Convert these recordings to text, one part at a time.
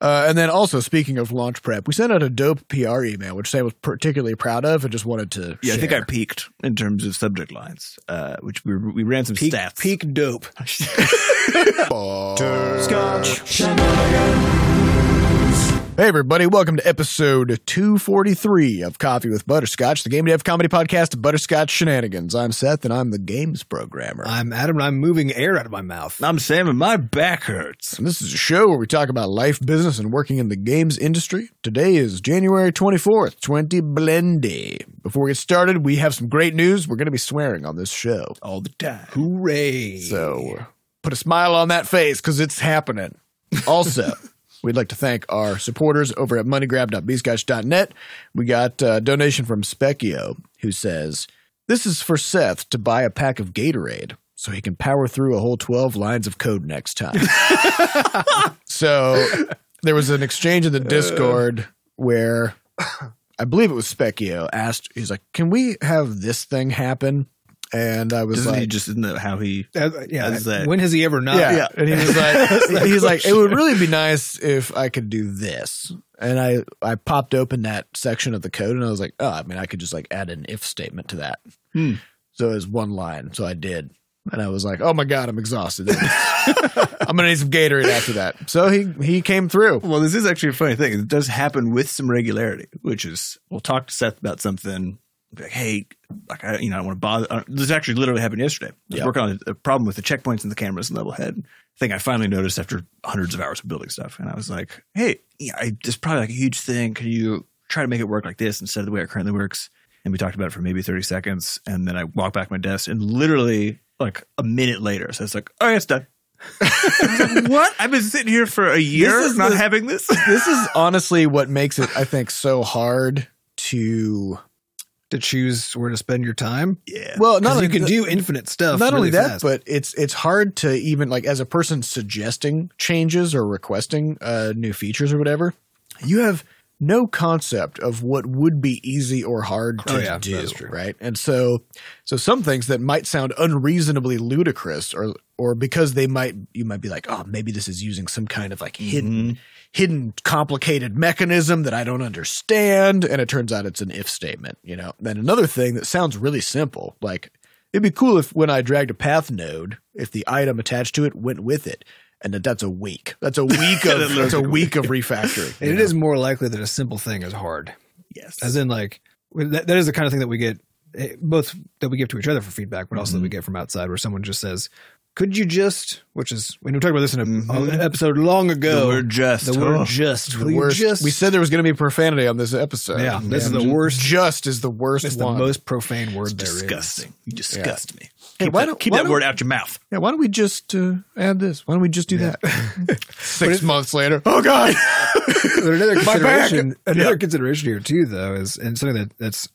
Uh, and then also, speaking of launch prep, we sent out a dope PR email, which Sam was particularly proud of and just wanted to. Yeah, I think. I peaked in terms of subject lines, uh, which we we ran some Peak, stats. peak dope. Hey, everybody, welcome to episode 243 of Coffee with Butterscotch, the game dev comedy podcast, Butterscotch Shenanigans. I'm Seth, and I'm the games programmer. I'm Adam, and I'm moving air out of my mouth. I'm Sam, and my back hurts. And this is a show where we talk about life, business, and working in the games industry. Today is January 24th, 20 Blendy. Before we get started, we have some great news. We're going to be swearing on this show. All the time. Hooray! So put a smile on that face because it's happening. Also, we'd like to thank our supporters over at moneygrab.bscotch.net. We got a donation from Specchio who says, This is for Seth to buy a pack of Gatorade so he can power through a whole 12 lines of code next time. so there was an exchange in the Discord where I believe it was Specchio asked, he's like, Can we have this thing happen? And I was Doesn't like, he just isn't that how he? Uh, yeah, How's that? when has he ever not? yeah. And he was like, he's like, it would really be nice if I could do this. And I, I popped open that section of the code and I was like, oh, I mean, I could just like add an if statement to that. Hmm. So it was one line. So I did. And I was like, oh my God, I'm exhausted. I'm going to need some Gatorade after that. So he, he came through. Well, this is actually a funny thing. It does happen with some regularity, which is we'll talk to Seth about something. Like, hey, like I, you know, I want to bother. Uh, this actually literally happened yesterday. I was Yeah. working on a, a problem with the checkpoints and the cameras and Levelhead. Thing I finally noticed after hundreds of hours of building stuff, and I was like, hey, yeah, I, this is probably like a huge thing. Can you try to make it work like this instead of the way it currently works? And we talked about it for maybe thirty seconds, and then I walked back to my desk, and literally like a minute later, so it's like, oh, yeah, it's done. Like, what? I've been sitting here for a year is not the- having this. This is honestly what makes it, I think, so hard to. To choose where to spend your time. Yeah. Well, not only you can the- do infinite stuff. not really only that, fast. but it's it's hard to even like as a person suggesting changes or requesting uh, new features or whatever. You have no concept of what would be easy or hard to Oh, yeah, do, that's true. right? And so, so some things that might sound unreasonably ludicrous, or or because they might, you might be like, oh, maybe this is using some kind of like hidden hidden complicated mechanism that I don't understand. And it turns out it's an if statement, you know. Then another thing that sounds really simple, like it'd be cool if when I dragged a path node, if the item attached to it went with it. And that that's a week. That's a week of that's a week of refactoring. And you it know? is more likely that a simple thing is hard. yes. As in, like that, that is the kind of thing that we get, eh, both that we give to each other for feedback, but also that we get from outside, where someone just says, "Could you just?" Which is when we talked about this in a, Mhm. an episode long ago. the word just. The word Oh. just. the worst. just we said there was going to be profanity on this episode. Yeah, this is the worst- Just is the worst it's the most profane word there is. disgusting. You disgust me. Hey, Keep why don't- keep why that don't- word out your mouth. Yeah, why don't we just uh, add this? Why don't we just do that? Six months later. Oh God. Another consideration, another Yeah. consideration here too, though, is and something that that's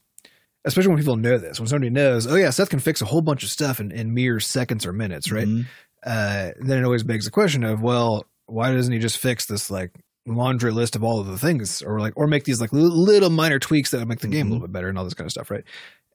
especially when people know this, when somebody knows, oh yeah, Seth can fix a whole bunch of stuff in, in mere seconds or minutes, right? Mhm. Uh, then it always begs the question of, well, why doesn't he just fix this like laundry list of all of the things, or like, or make these like little minor tweaks that would make the game a Mhm. little bit better and all this kind of stuff, right?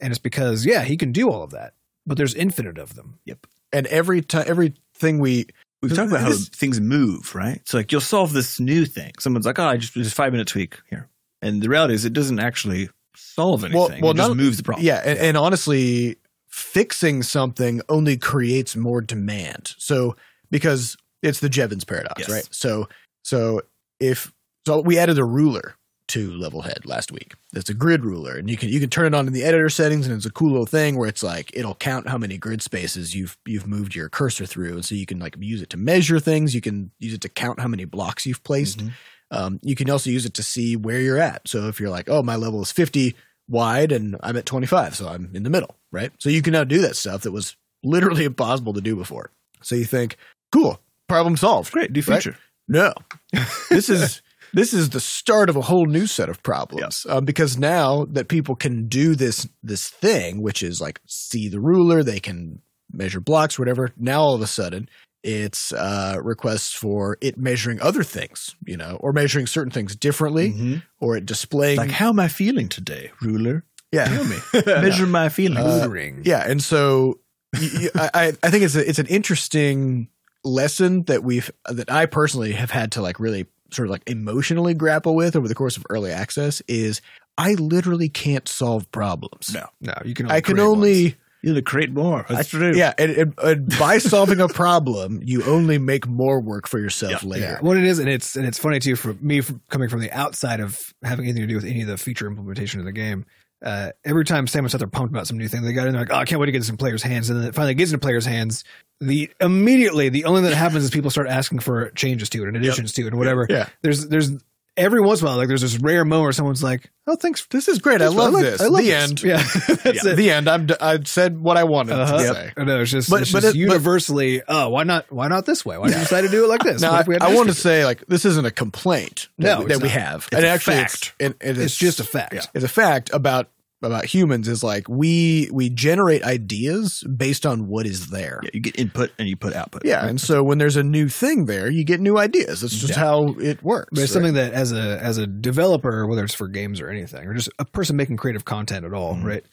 And it's because yeah, he can do all of that, but there's infinite of them. Yep. And every time, everything we We've talked about how This- things move, right? So like you'll solve this new thing. Someone's like, oh, I just just five minute tweak here, and the reality is it doesn't actually solve anything. Well- well, it just moves the problem. Yeah, and, and honestly, fixing something only creates more demand. So because it's the Jevons paradox, Yes. right? So so if so, we added a ruler to Levelhead last week. It's a grid ruler, and you can you can turn it on in the editor settings, and it's a cool little thing where it's like it'll count how many grid spaces you've you've moved your cursor through, and so you can like use it to measure things. You can use it to count how many blocks you've placed. Mhm. Um, you can also use it to see where you're at. So if you're like, oh, my level is 50 wide and I'm at 25, so I'm in the middle, right? So you can now do that stuff that was literally impossible to do before. So you think, cool, problem solved. Great, new Right? feature. No, this is this is the start of a whole new set of problems um, because now that people can do this this thing, which is like see the ruler, they can measure blocks, whatever. Now all of a sudden, it's uh, requests for it measuring other things, you know, or measuring certain things differently, Mhm. or it displaying. Like, how am I feeling today, ruler? yeah, Tell me. Measure my feelings. Uh, yeah, and so y y- I, I I think it's a, it's an interesting lesson that we've that I personally have had to like really sort of like emotionally grapple with over the course of early access is I literally can't solve problems. No. No, you can. Only I can only ones. You to create more. That's true. yeah, and, and, and by solving a problem, you only make more work for yourself Yeah. later. Yeah, what it is, and it's and it's funny too for me from coming from the outside of having anything to do with any of the feature implementation of the game. Uh, every time Sam and Seth are pumped about some new thing they got in, they're like, "Oh, I can't wait to get this in players' hands." And then it finally gets into players' hands. The immediately the only thing that happens is people start asking for changes to it and additions to it and whatever. Yeah. There's there's every once in a while like there's this rare moment where someone's like, "Oh, thanks, This is great. I love like- this. I love the this." end. Yeah, that's Yeah, it. The end. I'm. d- I said what I wanted Uh-huh. to Yep. say. Know it's just, But- it's but just it- but- universally. oh, why not? Why not this way? Why did you decide to do it like this? Now, I, if we had I want to say like this isn't a complaint that, No, we, that we have. It's and a actually, fact. It's, it, it is, it's just a fact. Yeah. it's a fact about about humans is like we we generate ideas based on what is there. Yeah, you get input and you put output. Yeah, and so when there's a new thing there, you get new ideas. That's just Yeah. how it works. But it's right? something that as a as a developer, whether it's for games or anything, or just a person making creative content at all, Mhm. right?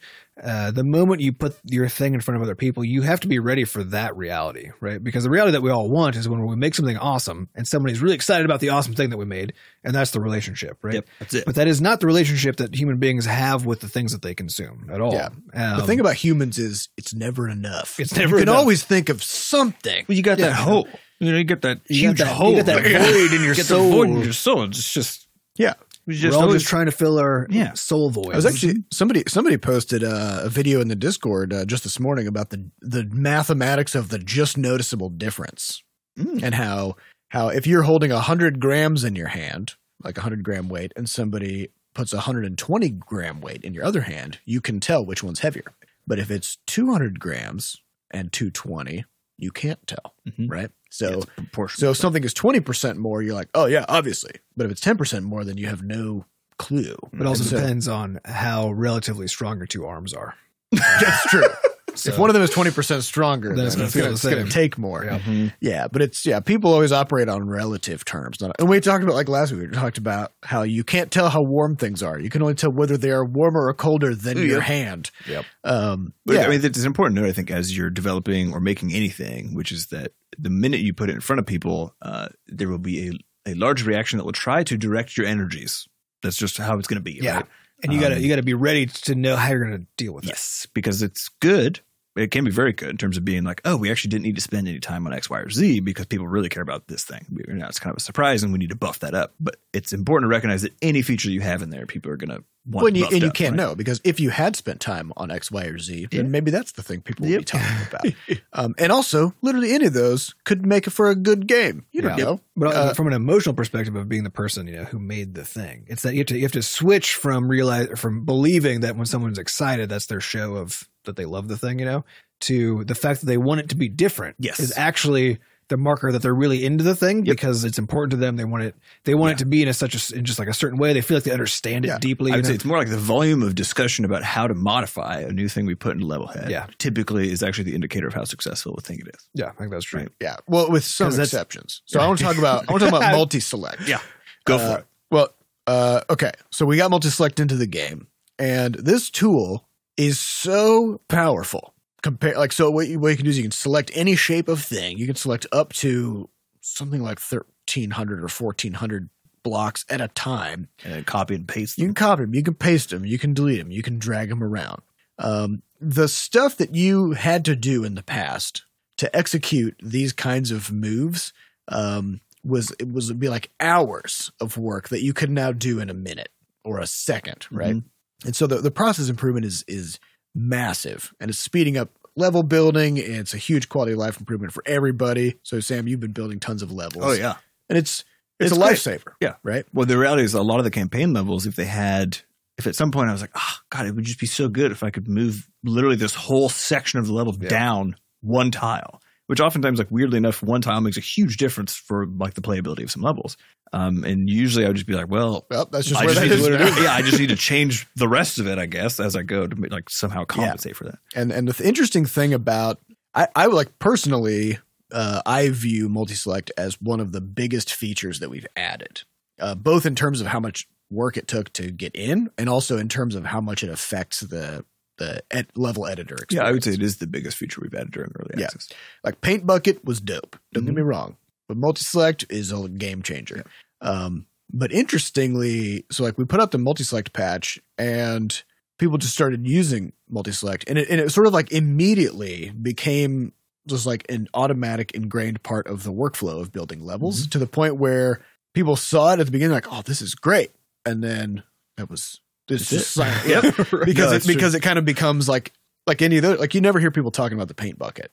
Uh, the moment you put your thing in front of other people, you have to be ready for that reality, right? Because the reality that we all want is when we make something awesome and somebody's really excited about the awesome thing that we made, and that's the relationship, right? Yep, that's it. But that is not the relationship that human beings have with the things that they consume at all. Yeah. Um, the thing about humans is it's never enough. It's never enough. You can enough. always think of something. Well, you got Yeah. that hole. You know, you get that You got huge that- hole. you got that there. void in your You get soul. Void in your soul. It's just Yeah. We we're just all always just trying to fill our Yeah. soul void. I was actually somebody somebody posted uh, a video in the Discord uh, just this morning about the the mathematics of the just noticeable difference Mm. and how how if you're holding hundred grams in your hand, like a hundred gram weight, and somebody puts a hundred and twenty gram weight in your other hand, you can tell which one's heavier. But if it's two hundred grams and two twenty, you can't tell, Mhm. right? Yeah, So it's proportional. so if something is twenty percent more, you're like, oh yeah, obviously. But if it's ten percent more, then you have no clue. It also so- depends on how relatively strong your two arms are. That's true. So- if one of them is twenty percent stronger, Then then it's it's gonna going feel the to same. take more. Yeah. Mhm. Yeah, but it's yeah. People always operate on relative terms, not, and we talked about like last week. We talked about how you can't tell how warm things are. You can only tell whether they are warmer or colder than Yeah. your hand. Yep. Um, But yeah. I mean, it's an important to note, I think, as you're developing or making anything, which is that the minute you put it in front of people, uh, there will be a, a large reaction that will try to direct your energies. That's just how it's going to be. Yeah. Right? And you gotta Um, you gotta be ready to know how you're gonna deal with it. Yes, because it's good. It can be very good in terms of being like, oh, we actually didn't need to spend any time on X, Y, or Z because people really care about this thing. We- Now it's kind of a surprise, and we need to buff that up. But it's important to recognize that any feature you have in there, people are going to want. When you, and you up, can't right? know because if you had spent time on X, Y, or Z, Yeah. then maybe that's the thing people would Yep. be talking about. um, and also, literally any of those could make it for a good game. You don't Yeah. know. But Uh, from an emotional perspective of being the person you know who made the thing, it's that you have to you have to switch from realize from believing that when someone's excited, that's their show of that they love the thing, you know, to the fact that they want it to be different. Yes. is actually the marker that they're really into the thing Yep. because it's important to them. They want it. They want Yeah. it to be in a such a in just like a certain way. They feel like they understand it Yeah. deeply. I would know? say it's more like the volume of discussion about how to modify a new thing we put into Levelhead. Yeah. typically is actually the indicator of how successful a thing it is. yeah, I think that's true. Right. Yeah. Well, with some exceptions. So I want to talk about I want to talk about multi-select. Yeah, go Uh, for it. Well, uh, okay. So we got multi-select into the game, and this tool is so powerful. Compare like so. What you, what you can do is you can select any shape of thing. You can select up to something like thirteen hundred or fourteen hundred blocks at a time. And then copy and paste. You can copy them, you can paste them, you can delete them, you can drag them around. Um, the stuff that you had to do in the past to execute these kinds of moves um, was it was would be like hours of work that you could now do in a minute or a second, right? Mhm. And so the, the process improvement is is massive and it's speeding up level building and it's a huge quality of life improvement for everybody. So Sam, you've been building tons of levels. Oh yeah. And it's it's, It's a great. lifesaver. Yeah. Right? Well, the reality is a lot of the campaign levels, if they had, if at some point I was like, oh, God, it would just be so good if I could move literally this whole section of the level Yeah. down one tile, which oftentimes, like weirdly enough, one tile makes a huge difference for like the playability of some levels. Um, and usually I would just be like, well, Well, that's just I where just that need to, yeah, I just need to change the rest of it, I guess, as I go to like somehow compensate for that. And and the th- interesting thing about I, I like personally, uh, I view multi-select as one of the biggest features that we've added, uh, both in terms of how much work it took to get in, and also in terms of how much it affects the the ed- level editor. Experience. Yeah, I would say it is the biggest feature we've added during early Yeah. access. like Paint Bucket was dope. Don't get Mhm. me wrong, but multi-select is a game changer. Um, but interestingly, so like we put out the multi-select patch and people just started using multi-select and it, and it sort of like immediately became just like an automatic ingrained part of the workflow of building levels to the point where people saw it at the beginning like, oh, this is great. And then it was it's just silent. Yeah. because No, it true. because it kind of becomes like like any of those like you never hear people talking about the paint bucket.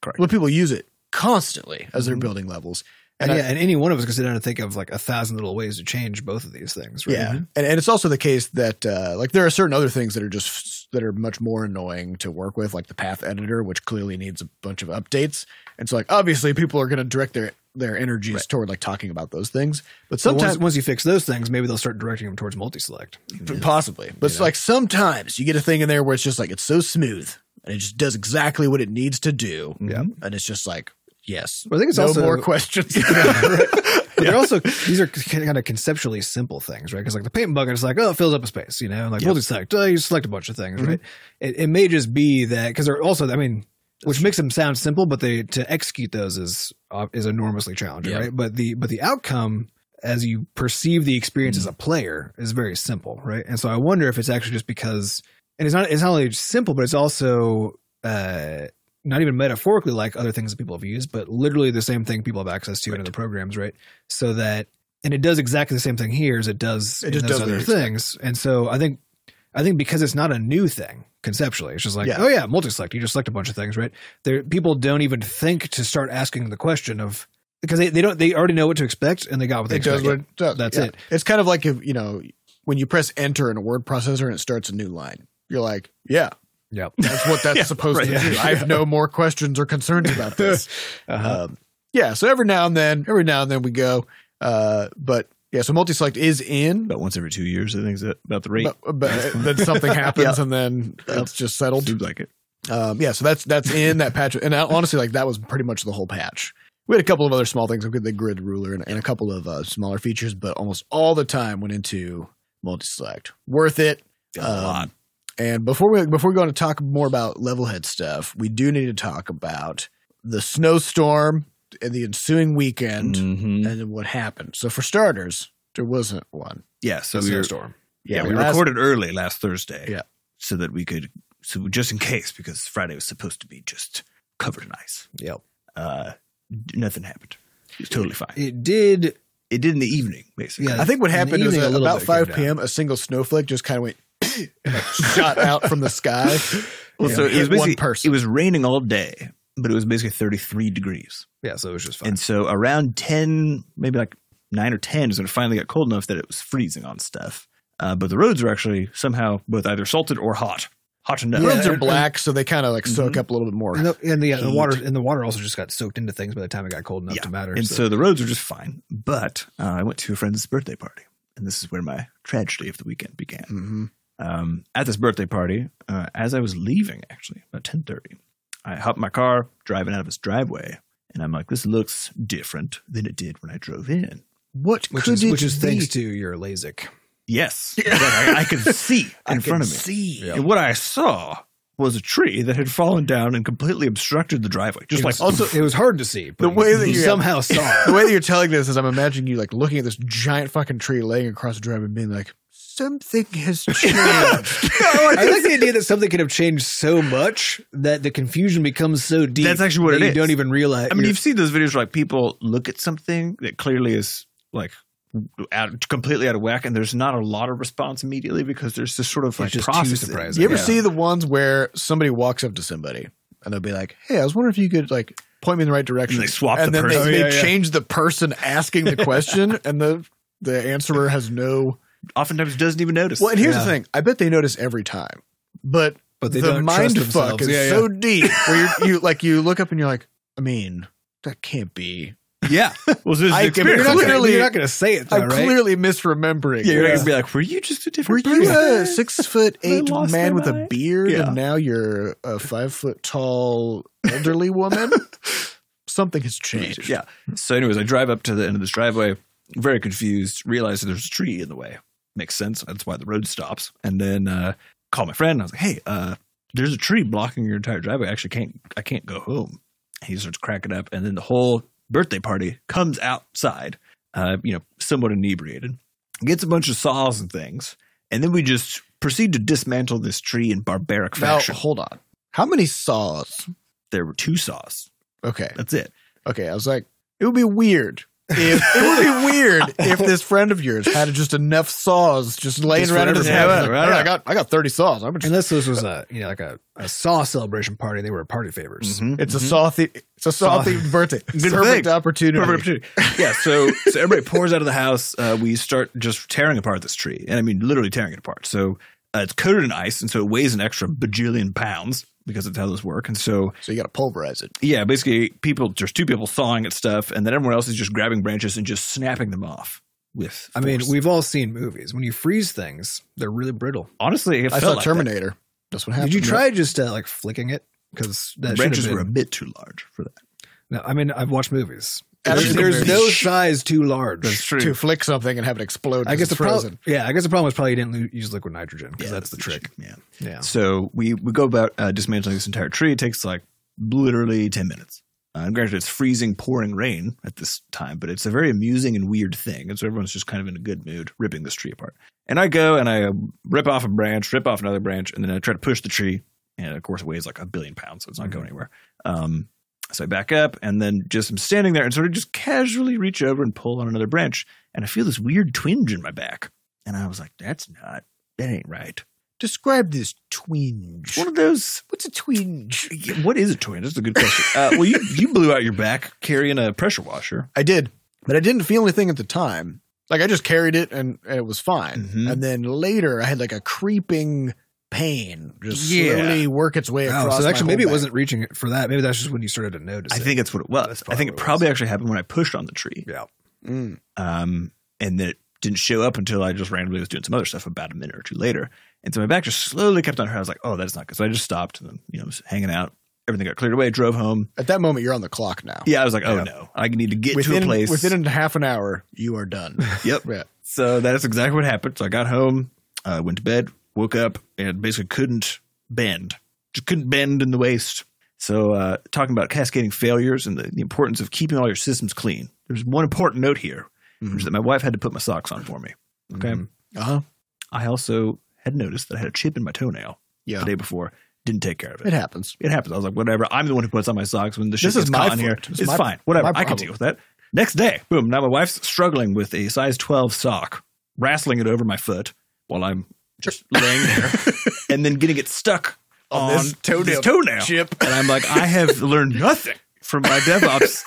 Correct. But people use it constantly as they're Mhm. building levels. And, And I- yeah, and any one of us can sit down and think of like a thousand little ways to change both of these things. Right? Yeah, and, and it's also the case that uh, like there are certain other things that are just that are much more annoying to work with, like the path editor, which clearly needs a bunch of updates. And so, like obviously, people are going to direct their their energies toward like talking about those things. But So sometimes, once, once you fix those things, maybe they'll start directing them towards multi-select. possibly, but it's like sometimes you get a thing in there where it's just like it's so smooth and it just does exactly what it needs to do. Yeah. and it's just like yes, Well, I think it's no also more questions. But they're also these are kind of conceptually simple things, right? Because like the paint bucket is like, oh, it fills up a space, you know, and like Yep. multi-select, oh, you select a bunch of things, Mm-hmm. right? It, it may just be that because they're also, I mean, which makes them sound simple, but they to execute those is uh, is enormously challenging, right? But the but the outcome as you perceive the experience Mm. as a player is very simple, right? And so I wonder if it's actually just because, and it's not it's not only simple, but it's also uh, not even metaphorically like other things that people have used, but literally the same thing people have access to in other programs, right? So that, and it does exactly the same thing here as it does It in just those does other things. And so I think, I think because it's not a new thing conceptually, it's just like, Yeah. oh yeah, multi-select, you just select a bunch of things, right? There, people don't even think to start asking the question of because they, they don't they already know what to expect and they got what they it does what it does. That's Yeah. it. It's kind of like if you know when you press enter in a word processor and it starts a new line. You're like, yeah, Yep. that's what that's supposed to right. do. I have no more questions or concerns about this. Uh-huh. Um, yeah, so every now and then, every now and then we go. Uh, but yeah, so multi-select is in, About once every two years, I think is about the rate. but, but then something happens and then it's just settled. Seems like it. Um, yeah, so that's that's in that patch, and honestly, like that was pretty much the whole patch. We had a couple of other small things, like the grid ruler and, and a couple of uh, smaller features, but almost all the time went into multi-select. Worth it. A Um, lot. And before we before we go on to talk more about Levelhead stuff, we do need to talk about the snowstorm and the ensuing weekend Mhm. and then what happened. So for starters, there wasn't one. Yeah, so we were, snowstorm. yeah, we last- recorded early last Thursday. Yeah. so that we could, so just in case, because Friday was supposed to be just covered in ice. Yep. Uh, nothing happened. It was totally fine. It did It did in the evening, basically. Yeah. I think what happened was uh, about 5 came p.m. A single snowflake just kind of went shot out from the sky. Well, Yeah, so it was one person. It was raining all day, but it was basically 33 degrees. yeah, so it was just fine. And so around 10, maybe like 9 or 10 is when it finally got cold enough that it was freezing on stuff. Uh, but the roads were actually somehow both either salted or hot. Hot enough. Roads are and- black, so they kind of like soak Mhm. up a little bit more. And the, and the, the water and the water also just got soaked into things by the time it got cold enough Yeah. to matter. And so. the roads were just fine. But uh, I went to a friend's birthday party. And this is where my tragedy of the weekend began. hmm um, at this birthday party, uh, as I was leaving, actually about ten thirty, I hopped in my car, driving out of his driveway, and I'm like, "This looks different than it did when I drove in." What which could is it which is be? thanks to your LASIK. yes, that I, I could see in I front of me, see. and what I saw was a tree that had fallen down and completely obstructed the driveway, just like Also, It was hard to see, but The way that you you- somehow saw it. the way that you're telling this is I'm imagining you like looking at this giant fucking tree laying across the driveway and being like, something has changed. I like the idea that something could have changed so much that the confusion becomes so deep. That's actually what that it you is. don't even realize. I mean, you've seen those videos where like people look at something that clearly is like out, completely out of whack, and there's not a lot of response immediately because there's this sort of like just too processing. surprising. you ever Yeah. see the ones where somebody walks up to somebody and they'll be like, hey, I was wondering if you could like point me in the right direction. And they swap and the then person. they, Oh, they yeah, yeah. change the person asking the question and the the answerer has no Oftentimes doesn't even notice. Well, and here's Yeah. the thing. I bet they notice every time. But but they the don't mind themselves. fuck is Yeah, yeah. so deep where you're, you like you look up and you're like, I mean, that can't be. yeah. Well, so there's I the You're experience. not, gonna, you're not gonna say it, though, I'm right? clearly misremembering. yeah, you're Yeah. gonna be like, were you just a Were different you a six foot eight man my with a beard Yeah. and now you're a five foot tall elderly woman? Something has changed. Yeah. So, anyways, I drive up to the end of this driveway, very confused, realize that there's a tree in the way. Makes sense. That's why the road stops. And then uh, call my friend. I was like, hey, uh, there's a tree blocking your entire driveway. I actually can't I can't go home. He starts cracking up, and then the whole birthday party comes outside uh, you know, somewhat inebriated, gets a bunch of saws and things, and then we just proceed to dismantle this tree in barbaric Now, fashion. hold on. How many saws? there were two saws. Okay. That's it. Okay. I was like, it would be weird. If, it would be weird if this friend of yours had just enough saws just laying Just around in his house. Like, right, "All right, right. I got I got thirty saws. I'm just, Unless this was a you know like a, a saw celebration party, they were party favors. Mhm. it's a saw the, it's a saw Saw- themed birthday. Good Perfect thing. opportunity. Perfect opportunity. Yeah, so so everybody pours out of the house. Uh, we start just tearing apart this tree, and I mean literally tearing it apart. So uh, it's coated in ice, and so it weighs an extra bajillion pounds because that's how this work. And so So you got to pulverize it. yeah, basically people there's two people sawing at stuff, and then everyone else is just grabbing branches and just snapping them off with. I mean, we've all seen movies. When you freeze things, they're really brittle. honestly, it I felt saw like that. Terminator. That's what happened. Did you try just uh, like flicking it? Because The that branches should were a bit too large for that. No, I mean I've watched movies. Adam There's, there's no size too large. true. to flick something and have it explode? I 'cause guess the frozen. problem. Yeah, I guess the problem was probably you didn't lo- use liquid nitrogen because that's, the trick. Yeah. Yeah. So we we go about uh, dismantling this entire tree. It takes like literally ten minutes. Uh, and granted, it's freezing, pouring rain at this time, but it's a very amusing and weird thing. And so everyone's just kind of in a good mood, ripping this tree apart. And I go and I uh, rip off a branch, rip off another branch, and then I try to push the tree. And of course, it weighs like a billion pounds, so it's not going anywhere. Um, so I back up and then just I'm standing there and sort of just casually reach over and pull on another branch. And I feel this weird twinge in my back. And I was like, that's not, that ain't right. Describe this twinge. One of those What's a twinge? Yeah, What is a twinge? That's a good question. Uh, well, you you blew out your back carrying a pressure washer. I did, but I didn't feel anything at the time. Like I just carried it and, it was fine. Mhm. And then later I had like a creeping pain just Yeah. slowly work its way Oh, across. so actually, my maybe it back. wasn't reaching it for that. Maybe that's just when you started to notice. I it. think it's what it was. I think it what it probably actually happened when I pushed on the tree, Yeah. Mm. um, and then it didn't show up until I just randomly was doing some other stuff about a minute or two later. And so my back just slowly kept on hurt. I was like, "Oh, that's not good." So I just stopped and then, you know, was hanging out. Everything got cleared away. Drove home. At that moment, you're on the clock now. Yeah, I was like, "Oh Yeah. no, I need to get within to a place." within half an hour, you are done. yep. yeah. So that's exactly what happened. So I got home, uh, went to bed, woke up, and basically couldn't bend. Just couldn't bend in the waist. So uh, talking about cascading failures and the, the importance of keeping all your systems clean. There's one important note here, which is that my wife had to put my socks on for me. Okay. Mhm. Uh huh. I also had noticed that I had a chip in my toenail Yeah. the day before. Didn't take care of it. It happens. It happens. I was like, whatever. I'm the one who puts on my socks when the shit This is my here. It's It's my- fine. Whatever. I can deal with that. Next day, boom. Now my wife's struggling with a size 12 sock, wrestling it over my foot while I'm just laying there, and then getting it stuck on, this toenail toenail. chip. And I'm like, I have learned nothing from my DevOps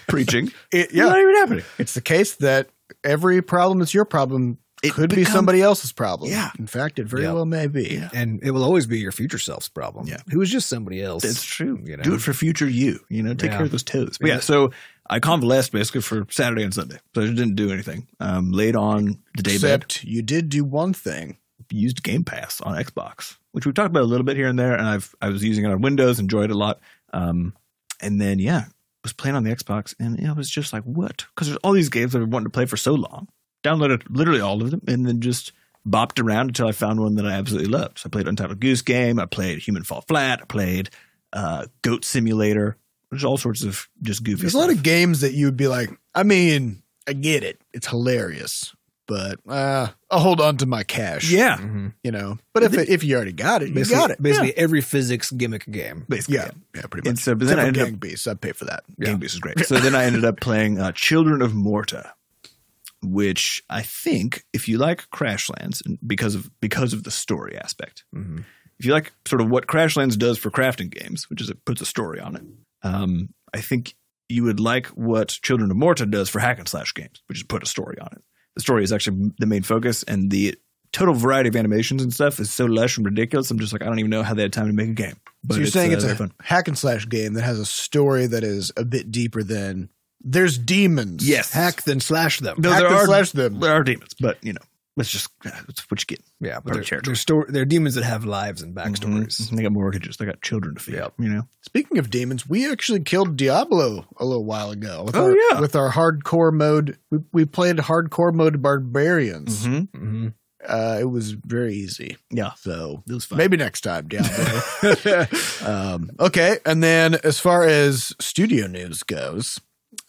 preaching. It, It's not even happening. It's the case that every problem that's your problem It could be somebody else's problem. Yeah. In fact, it very Yeah. well may be. Yeah. and it will always be your future self's problem. Yeah. who was just somebody else. That's true. You know? Do it for future you. You know, take Yeah. care of those toes. But yeah, Yeah. so I convalesced basically for Saturday and Sunday. So I didn't do anything. Um, laid on the day bed. Except you did do one thing. used Game Pass on Xbox, which we've talked about a little bit here and there, and I've I was using it on Windows, enjoyed it a lot. Um, and then yeah, was playing on the Xbox, and it was just like what? Because there's all these games that I've wanted to play for so long. Downloaded literally all of them, and then just bopped around until I found one that I absolutely loved. So I played Untitled Goose Game, I played Human Fall Flat, I played uh, Goat Simulator. There's all sorts of just goofy. There's a lot of games that you would be like, I mean, I get it. It's hilarious. But uh, I'll hold on to my cash. yeah, Mhm. You know. But if it, if you already got it, you basically, got it. basically every physics gimmick game. basically. Yeah. Yeah, pretty And much. so, but then Except I for ended up Gang Beasts. I'd pay for that. Game Beast is great. So then I ended up playing uh, Children of Morta, which I think, if you like Crashlands, and because of because of the story aspect, Mhm. if you like sort of what Crashlands does for crafting games, which is it puts a story on it, um, I think you would like what Children of Morta does for hack and slash games, which is put a story on it. The story is actually the main focus, and the total variety of animations and stuff is so lush and ridiculous. I'm just like, I don't even know how they had time to make a game. But so you're saying uh, it's very a fun. hack and slash game that has a story that is a bit deeper than there's demons. Yes. Hack then slash them. No, Hack there are slash them. there are demons, but you know, let's just that's what you get. Yeah, Part but of they're, they're, sto- they're demons that have lives and backstories. Mhm. They got mortgages. They got children to feed. Yep. You know. Speaking of demons, we actually killed Diablo a little while ago. With Oh, our, yeah. with our hardcore mode. We, we played hardcore mode barbarians. Mm-hmm. Mhm. Uh, it was very easy. Yeah, So it was fun. maybe next time, Diablo. um, okay, and then as far as studio news goes,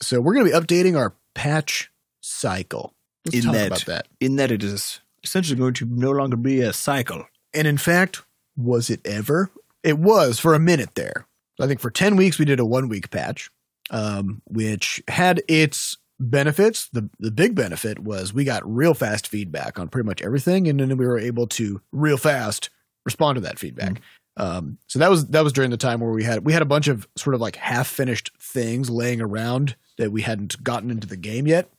so we're going to be updating our patch cycle. Let's In talk that- about that. In that it is essentially going to no longer be a cycle. And in fact, was it ever? It was for a minute there. I think for 10 weeks we did a one week patch, um, which had its benefits. The, the big benefit was we got real fast feedback on pretty much everything. And then we were able to real fast respond to that feedback. Um, so that was that was during the time where we had we had a bunch of sort of like half finished things laying around that we hadn't gotten into the game yet.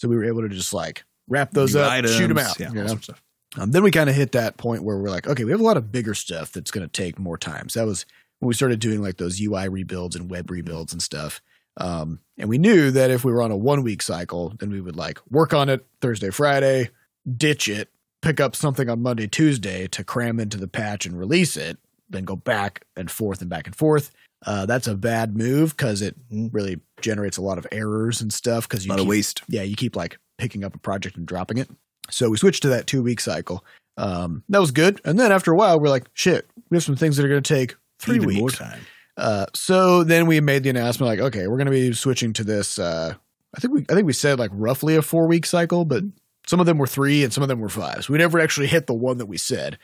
So we were able to just like wrap those New up, items, shoot them out. Yeah, you know? stuff. Um, then we kind of hit that point where we're like, okay, we have a lot of bigger stuff that's going to take more time. So that was when we started doing like those UI rebuilds and web rebuilds and stuff. Um, and we knew that if we were on a one week cycle, then we would like work on it Thursday, Friday, ditch it, pick up something on Monday, Tuesday to cram into the patch and release it, then go back and forth and back and forth. Uh, that's a bad move because it really generates a lot of errors and stuff. Because A you lot of waste. yeah, you keep like picking up a project and dropping it. So we switched to that two week cycle. Um, that was good. And then after a while, we're like, shit, we have some things that are going to take three Even weeks. more time. Uh, so then we made the announcement like, okay, we're going to be switching to this. Uh, I think we, I think we said like roughly a four week cycle, but some of them were three and some of them were five. So we never actually hit the one that we said.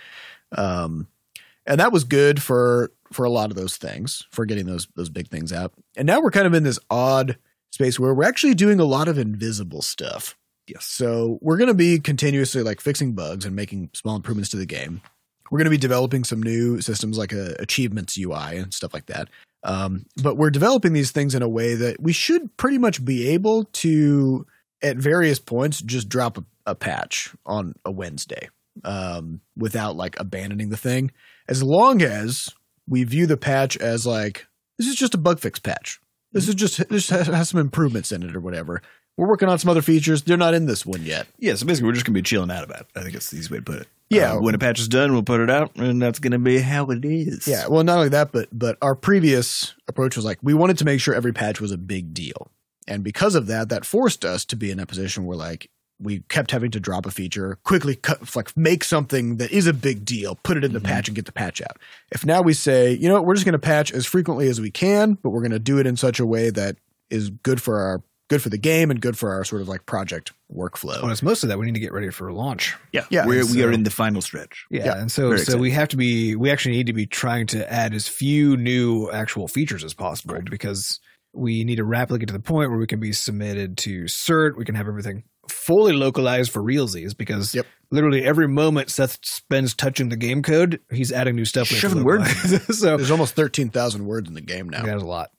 Um, and that was good for for a lot of those things for getting those those big things out. And now we're kind of in this odd space where we're actually doing a lot of invisible stuff. Yes. So we're going to be continuously like fixing bugs and making small improvements to the game. We're going to be developing some new systems like a achievements UI and stuff like that. Um, but we're developing these things in a way that we should pretty much be able to, at various points, just drop a, a patch on a Wednesday um, without like abandoning the thing, as long as we view the patch as like this is just a bug fix patch. This is just this has, some improvements in it or whatever. We're working on some other features. They're not in this one yet. Yeah, so basically we're just gonna be chilling out about it. I think it's the easy way to put it. Yeah. Uh, when a patch is done, we'll put it out, and that's gonna be how it is. Yeah, well, not only that, but but our previous approach was like we wanted to make sure every patch was a big deal, and because of that, that forced us to be in a position where like we kept having to drop a feature, quickly cut, like make something that is a big deal, put it in the mm-hmm. patch, and get the patch out. If now we say, you know, what, we're just going to patch as frequently as we can, but we're going to do it in such a way that is good for our good for the game and good for our sort of like project workflow. Well, it's mostly that we need to get ready for launch. yeah, Yeah, We're, and we are in the final stretch. Yeah, Yeah, and so so excited. we have to be we actually need to be trying to add as few new actual features as possible because we need to rapidly get to the point where we can be submitted to cert. We can have everything fully localized for realsies because Yep. literally every moment Seth spends touching the game code, he's adding new stuff. we have to Shoving words so There's almost thirteen thousand words in the game now. that's a lot.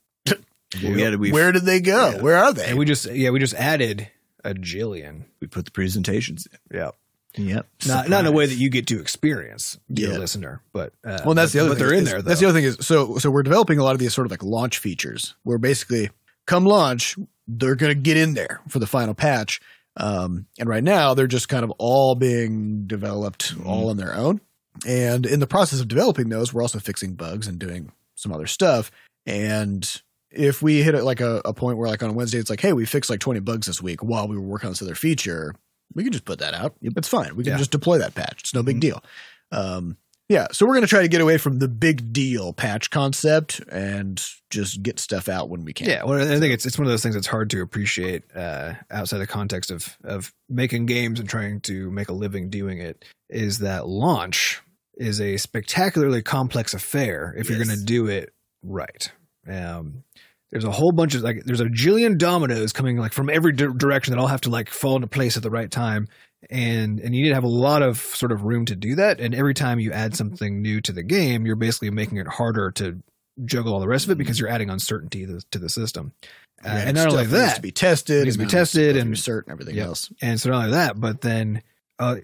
We had to, we, Where did they go? Yeah. Where are they? And we just yeah we just added a jillion. we put the presentations in. Yeah, in. Yep. not not in a way that you get to experience, dear Yeah. listener, but uh, Well, that's but- the other but thing. they're in is- there. Though. That's the other thing is so so we're developing a lot of these sort of like launch features where basically come launch they're going to get in there for the final patch. Um, and right now they're just kind of all being developed all on their own. And in the process of developing those, we're also fixing bugs and doing some other stuff. And if we hit it like a, a point where like on Wednesday it's like, hey, we fixed like 20 bugs this week while we were working on this other feature, we can just put that out. It's fine. We can Yeah. just deploy that patch. It's no big Mhm. deal. Um, yeah, so we're going to try to get away from the big deal patch concept and just get stuff out when we can. Yeah, well, I think it's it's one of those things that's hard to appreciate uh, outside the context of of making games and trying to make a living doing it. Is that launch is a spectacularly complex affair if you're going to do it right. Um, there's a whole bunch of like there's a jillion dominoes coming like from every di- direction that all have to like fall into place at the right time and and you need to have a lot of sort of room to do that and every time you add something new to the game you're basically making it harder to juggle all the rest of it because you're adding uncertainty to, to the system uh, and not only stuff needs that to be tested, needs to be tested and- cert and everything Yep. else. and so not only that, but then uh,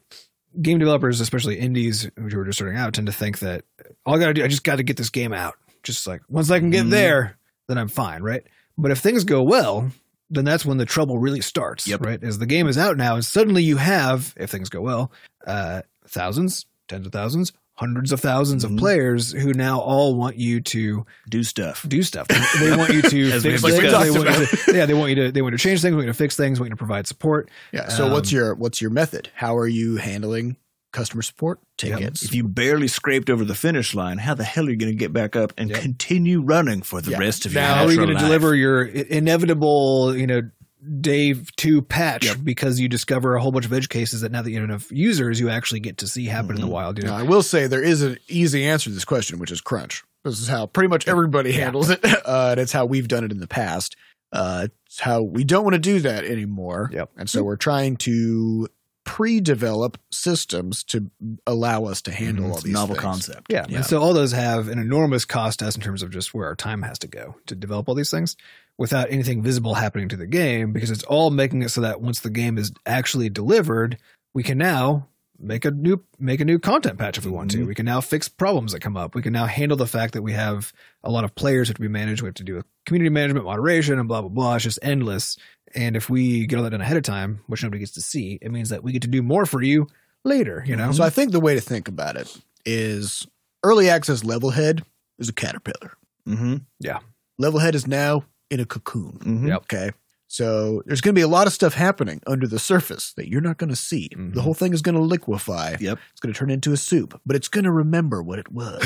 game developers, especially indies who are just starting out, tend to think that all I got to do, I just got to get this game out. Just like once I can get Mhm. there, then I'm fine, right? But if things go well, then that's when the trouble really starts, Yep. right? As the game is out now, and suddenly you have, if things go well, uh, thousands, tens of thousands, hundreds of 1000s Mhm. of players who now all want you to Do stuff. do stuff. They, they want you to fix things. They want you to, yeah, they want you to they want you to change things. Want you to fix things. Want you to provide support. Yeah. So Um, what's your what's your method? How are you handling customer support Yep. tickets? If you barely scraped over the finish line, how the hell are you going to get back up and Yep. continue running for the Yeah. rest of Now, your How are you going to deliver your inevitable, you know, day two patch Yep. because you discover a whole bunch of edge cases that now that you have enough users, you actually get to see happen in the Mhm. wild. You know? Now, I will say there is an easy answer to this question, which is crunch. This is how pretty much everybody handles it, uh, and it's how we've done it in the past. Uh, it's how we don't want to do that anymore. Yep. And so we're trying to pre-develop systems to allow us to handle Mhm. all It's these novel things. concept. Yeah. Yeah. And so all those have an enormous cost to us in terms of just where our time has to go to develop all these things without anything visible happening to the game because it's all making it so that once the game is actually delivered, we can now make a new make a new content patch if we want to. Mhm. We can now fix problems that come up. We can now handle the fact that we have a lot of players that have to be managed. We have to do a community management, moderation, and blah blah blah. It's just endless. And if we get all that done ahead of time, which nobody gets to see, it means that we get to do more for you later. You know, So I think the way to think about it is early access Levelhead is a caterpillar. Mm-hmm. Levelhead is now in a cocoon. Mm-hmm. Yep. Okay. So there's going to be a lot of stuff happening under the surface that you're not going to see. Mhm. The whole thing is going to liquefy. Yep. It's going to turn into a soup, but it's going to remember what it was.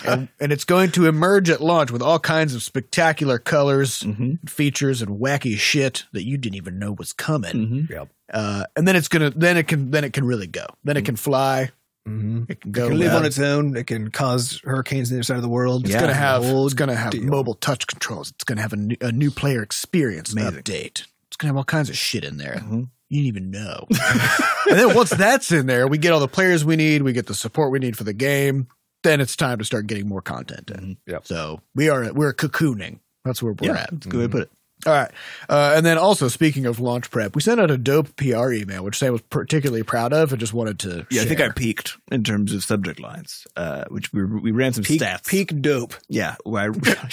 and, and it's going to emerge at launch with all kinds of spectacular colors, Mm-hmm. features, and wacky shit that you didn't even know was coming. Mm-hmm. Uh, and then it's gonna, then it can, then it can really go. Then it can fly. Hmm It can It can live uh, on its own. It can cause hurricanes on the other side of the world. It's Yeah, gonna have it's gonna have deal. mobile touch controls. It's gonna have a new, a new player experience Amazing. update. It's gonna have all kinds of shit in there. Mhm. You didn't even know. and then once that's in there, we get all the players we need. We get the support we need for the game. Then it's time to start getting more content in. Yep. So we are we're cocooning. That's where we're Yeah, at. that's a good way to put it. All right. Uh, and then also speaking of launch prep, we sent out a dope PR email, which Sam was particularly proud of, and just wanted to. Yeah, I think I peaked in terms of subject lines, uh, which we we ran some Peak, stats. peak dope. Yeah. Where I,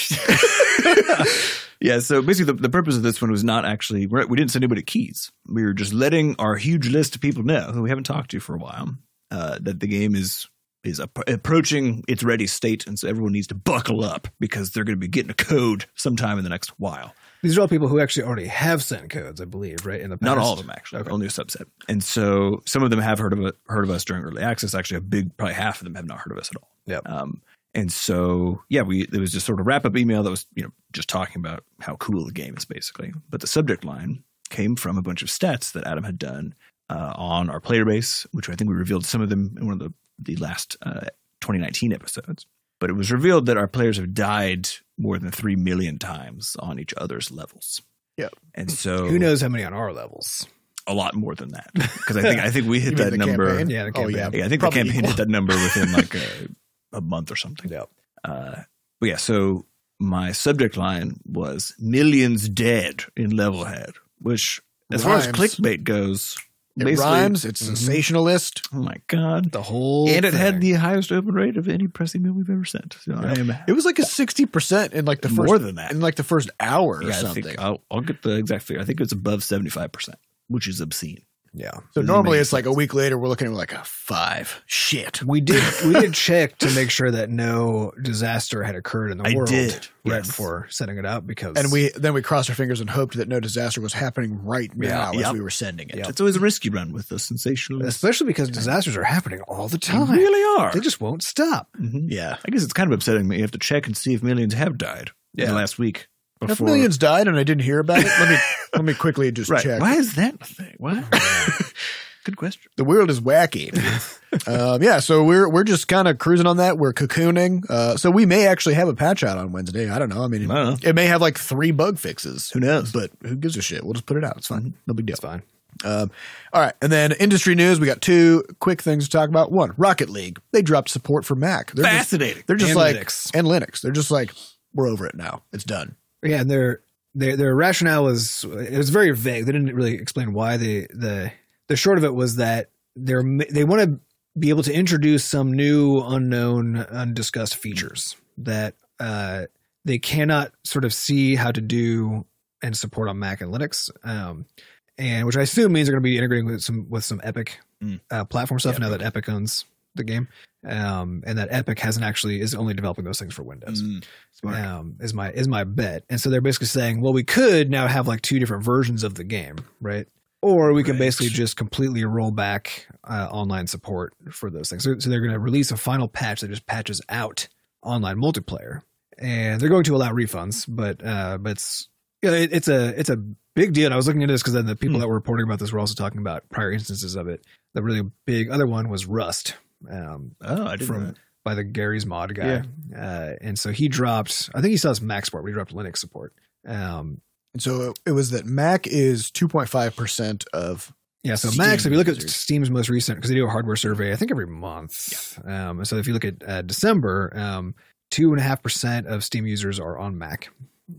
yeah. So basically, the, the purpose of this one was not actually we're, we didn't send anybody keys. We were just letting our huge list of people know who we haven't talked to for a while uh, that the game is is ap- approaching its ready state, and so everyone needs to buckle up because they're going to be getting a code sometime in the next while. These are all people who actually already have sent codes, I believe, right? In the past. Not all of them actually, Okay. only a subset. And so some of them have heard of heard of us during early access. Actually, a big probably half of them have not heard of us at all. Yep. Um, and so yeah, we there was just sort of wrap up email that was you know just talking about how cool the game is basically. But the subject line came from a bunch of stats that Adam had done uh, on our player base, which I think we revealed some of them in one of the the last uh, 2019 episodes. But it was revealed that our players have died more than three million times on each other's levels. Yep. And so Who knows how many on our levels? a lot more than that because I think I think we hit that the number. campaign? Yeah, the Oh, yeah. Yeah, I think Probably the campaign equal. hit that number within like a, a month or something. Yep. Uh, but yeah, so my subject line was millions dead in Levelhead, which as far as clickbait goes, It basically- rhymes. It's Mhm. sensationalist. Oh my god! The whole and it had the highest open rate of any pressing mail we've ever sent. So I am It was like a sixty percent in like the first more than that. in like the first hour or Yeah, I something. think I'll, I'll get the exact figure. I think it's above seventy five percent, which is obscene. Yeah. so Doesn't normally it's like a week later we're looking at like a five. Shit. We did we did check to make sure that no disaster had occurred in the I world did, right yes. before setting it out because And we then we crossed our fingers and hoped that no disaster was happening right now as we were sending it. Yeah. It's always a risky run with the sensationalist. especially because disasters are happening all the They time. really are. They just won't stop. Mhm. Yeah. I guess it's kind of upsetting that you have to check and see if millions have died in the last week. If Before. millions died and I didn't hear about it, let me let me quickly just right. check. Why is that a thing? Why? Good question. The world is wacky. um, yeah, so we're we're just kind of cruising on that. We're cocooning. Uh, so we may actually have a patch out on Wednesday. I don't know. I mean, I know. it may have like three bug fixes. Who knows? But who gives a shit? We'll just put it out. It's fine. No big deal. It's fine. Um, all right, and then industry news. We got two quick things to talk about. One, Rocket League. They dropped support for Mac. They're just, Fascinating. they're just And like Linux. and Linux. They're just like we're over it now. It's done. Yeah, and their their their rationale was it was very vague. They didn't really explain why. The the the short of it was that they're they want to be able to introduce some new unknown undiscussed features that uh, they cannot sort of see how to do and support on Mac and Linux. Um, and which I assume means they're going to be integrating with some with some Epic Mm. uh, platform stuff Yeah, now that Epic owns the game, um, and that Epic hasn't actually is only developing those things for Windows Mm, um, is my is my bet. And so they're basically saying, well, we could now have like two different versions of the game, right? Or we can Right. basically just completely roll back uh, online support for those things. So, so they're going to release a final patch that just patches out online multiplayer, and they're going to allow refunds, but uh, but it's you know, it, it's a it's a big deal. And I was looking into this because then the people Hmm. that were reporting about this were also talking about prior instances of it. The really big other one was Rust. Um, Oh, I didn't From- know by the Garry's Mod guy. Uh, and so he dropped, I think he still has Mac support, but he dropped Linux support. Um, And so it was that Mac is 2.5% of yeah, so Steam Mac, if you look at. Steam's most recent, because they do a hardware survey, I think every month. Um, so if you look at uh, December, um, 2.5% of Steam users are on Mac,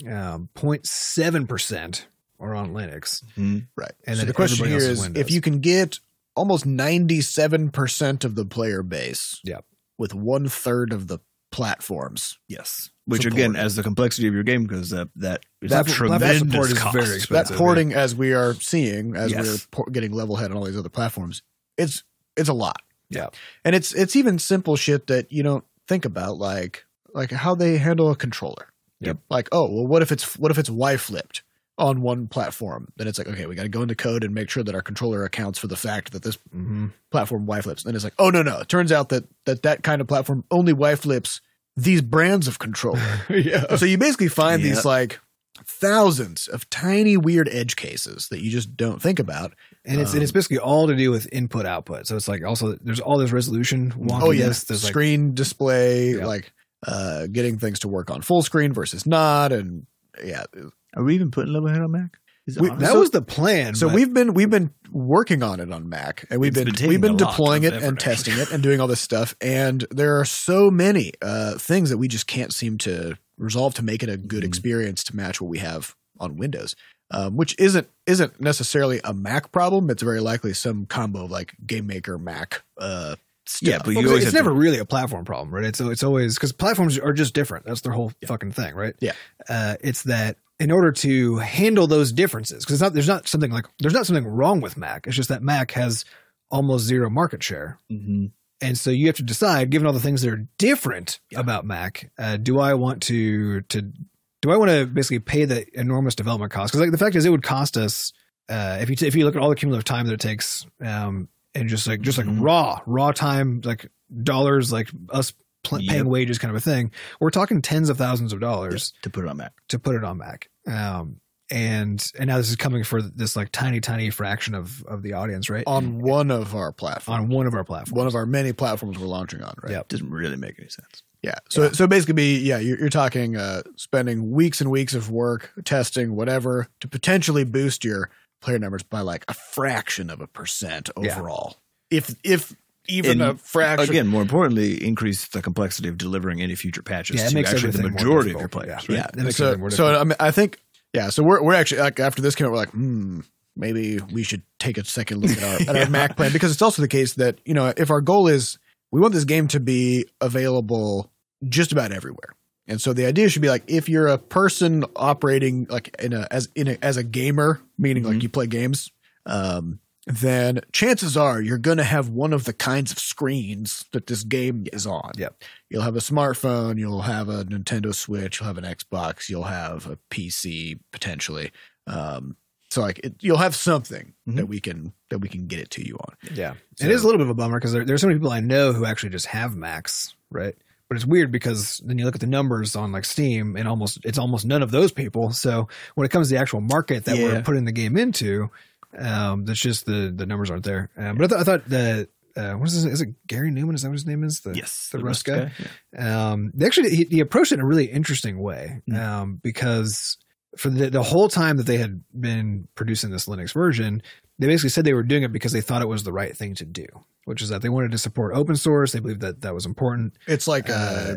um, 0.7% are on Linux. Mhm. right. And so then the question here is, here else is is if you can get almost 97% of the player base Yep. with one third of the platforms. Yes. Which again, as the complexity of your game goes up, that is That- a platform tremendous support is cost. very That expensive. porting, as we are seeing, as Yes. we're por- getting Levelhead on all these other platforms, it's it's a lot. Yeah. and it's it's even simple shit that you don't think about, like like how they handle a controller. Yep. Like, oh, well, what if it's what if it's Y flipped on one platform? Then it's like, okay, we got to go into code and make sure that our controller accounts for the fact that this hmm platform Y flips. Then it's like, oh no, no. It turns out that that that kind of platform only Y flips these brands of controller. yeah. so you basically find Yeah. these like thousands of tiny weird edge cases that you just don't think about. And it's and it's basically all to do with input output. So it's like also there's all this resolution wonkiness. oh There's like screen display, Yeah. like uh, getting things to work on full screen versus not, and yeah. Are we even putting Levelhead on Mac? We- that so- was the plan. So we've been we've been working on it on Mac, and we've been, been we've been deploying it and testing it and doing all this stuff. And there are so many uh, things that we just can't seem to resolve to make it a good Mhm. experience to match what we have on Windows. Um, which isn't isn't necessarily a Mac problem. It's very likely some combo of like Game Maker Mac uh, stuff. Yeah, but Well, you 'cause it's have to- never really a platform problem, right? It's it's always because platforms are just different. That's their whole fucking thing, right? Yeah. Uh, it's that in order to handle those differences, because not there's not something like there's not something wrong with Mac. It's just that Mac has almost zero market share, Mhm. and so you have to decide, given all the things that are different about Mac, uh, do I want to to do I want to basically pay the enormous development cost? Because like the fact is, it would cost us uh, if you t- if you look at all the cumulative time that it takes, um, and just like just like Mhm. raw raw time, like dollars, like us pl- Yep. paying wages, kind of a thing. We're talking tens of thousands of dollars to put it on Mac. to put it on Mac. Um, and and now this is coming for this like tiny tiny fraction of of the audience, right? on one of our platforms, on one of our platforms. one of our many platforms we're launching on, right? Yeah. It doesn't really make any sense. Yeah. So so basically, be yeah, you're, you're talking uh, spending weeks and weeks of work testing whatever to potentially boost your player numbers by like a fraction of a percent Yeah. overall. If if even And a fraction. Again, more importantly, increase the complexity of delivering any future patches Yeah, it to makes actually the everything more majority of your players. Yeah. Right? that makes so more so. I mean, I think yeah. So we're we're actually like after this came out, we're like, hmm, maybe we should take a second look at our at our Mac plan because it's also the case that you know if our goal is we want this game to be available just about everywhere. And so the idea should be like if you're a person operating like in a as in a, as a gamer, meaning like Mhm. you play games, um, then chances are you're going to have one of the kinds of screens that this game is on. Yep. You'll have a smartphone, you'll have a Nintendo Switch, you'll have an Xbox, you'll have a PC potentially. Um, so like it, you'll have something Mhm. that we can that we can get it to you on. Yeah, So- it is a little bit of a bummer because there, there's so many people I know who actually just have Macs, right? But it's weird because then you look at the numbers on like Steam, and almost it's almost none of those people. So when it comes to the actual market that Yeah. we're putting the game into, um, that's just the the numbers aren't there. Um, but I, th- I thought the uh, what is his, is it Garry Newman? Is that what his name is? The, Yes, the, Rust guy. Yeah. Um, they actually he, he approached it in a really interesting way Mm. um, because for the, the whole time that they had been producing this Linux version, they basically said they were doing it because they thought it was the right thing to do, which is that they wanted to support open source. They believed that that was important. It's like uh, Uh,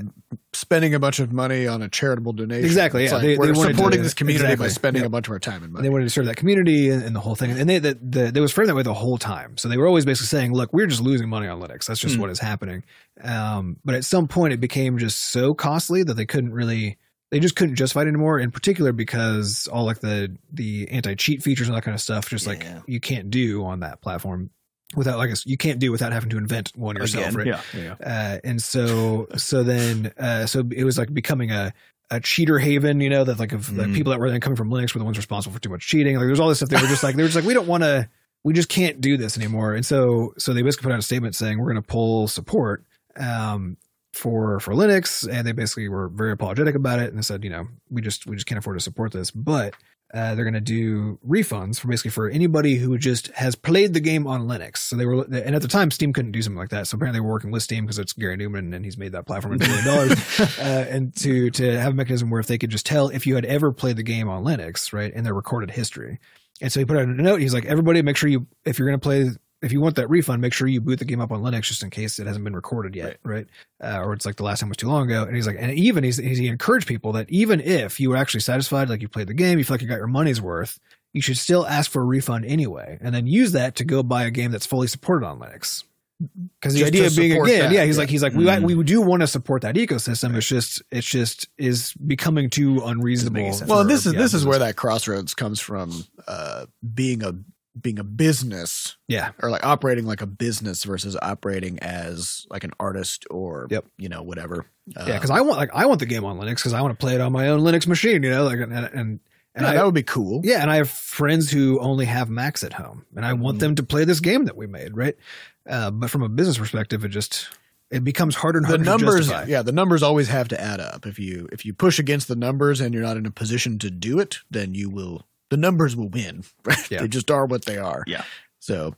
spending a bunch of money on a charitable donation. Exactly, It's yeah. like They- we're they supporting to- this community by spending yeah. a bunch of our time and And money. they wanted to serve that community and, and the whole thing. And they the, the they was framed that way the whole time. So they were always basically saying, "Look, we're just losing money on Linux. That's just Hmm. what is happening." Um, but at some point, it became just so costly that they couldn't really. They just couldn't justify it anymore. In particular, because all like the the anti cheat features and that kind of stuff, just like you can't do on that platform without like you can't do without having to invent one yourself, Again, right? Yeah, yeah. uh, and so so then uh, so it was like becoming a a cheater haven, you know, that like of like Mm. people that were then coming from Linux were the ones responsible for too much cheating. Like there's all this stuff. They were just like they were just like we don't want to, we just can't do this anymore. And so so they basically put out a statement saying we're going to pull support um, for for Linux, and they basically were very apologetic about it, and they said, you know, we just we just can't afford to support this, but uh, they're going to do refunds for basically for anybody who just has played the game on Linux. So they were, and at the time, Steam couldn't do something like that. So apparently, they were working with Steam because it's Garry Newman and he's made that platform a billion dollars. uh, and to to have a mechanism where if they could just tell if you had ever played the game on Linux, right, in their recorded history. And so he put out a note. He's like, everybody, make sure you if you're going to play if you want that refund, make sure you boot the game up on Linux just in case it hasn't been recorded yet, right? Uh, or it's like the last time was too long ago. And he's like, and even he's, he encouraged people that even if you were actually satisfied, like you played the game, you feel like you got your money's worth, you should still ask for a refund anyway, and then use that to go buy a game that's fully supported on Linux. Because the Just idea of being support again, that, yeah, he's yeah. like he's like Mm. we we do want to support that ecosystem. It's just it's just is becoming too unreasonable. Well, for- this is yeah, this is where that crossroads comes from. Uh, being a being a business yeah or like operating like a business versus operating as like an artist or Yep. you know whatever. Uh, yeah because I want like I want the game on Linux because I want to play it on my own Linux machine, you know, like and and, and yeah, I, that would be cool. Yeah, and I have friends who only have Macs at home, and I want Mhm. them to play this game that we made, right? Uh, but from a business perspective, it just it becomes harder and harder to numbers yeah the numbers always have to add up if you if you push against the numbers and you're not in a position to do it then you will the numbers will win Yeah. they just are what they are Yeah. so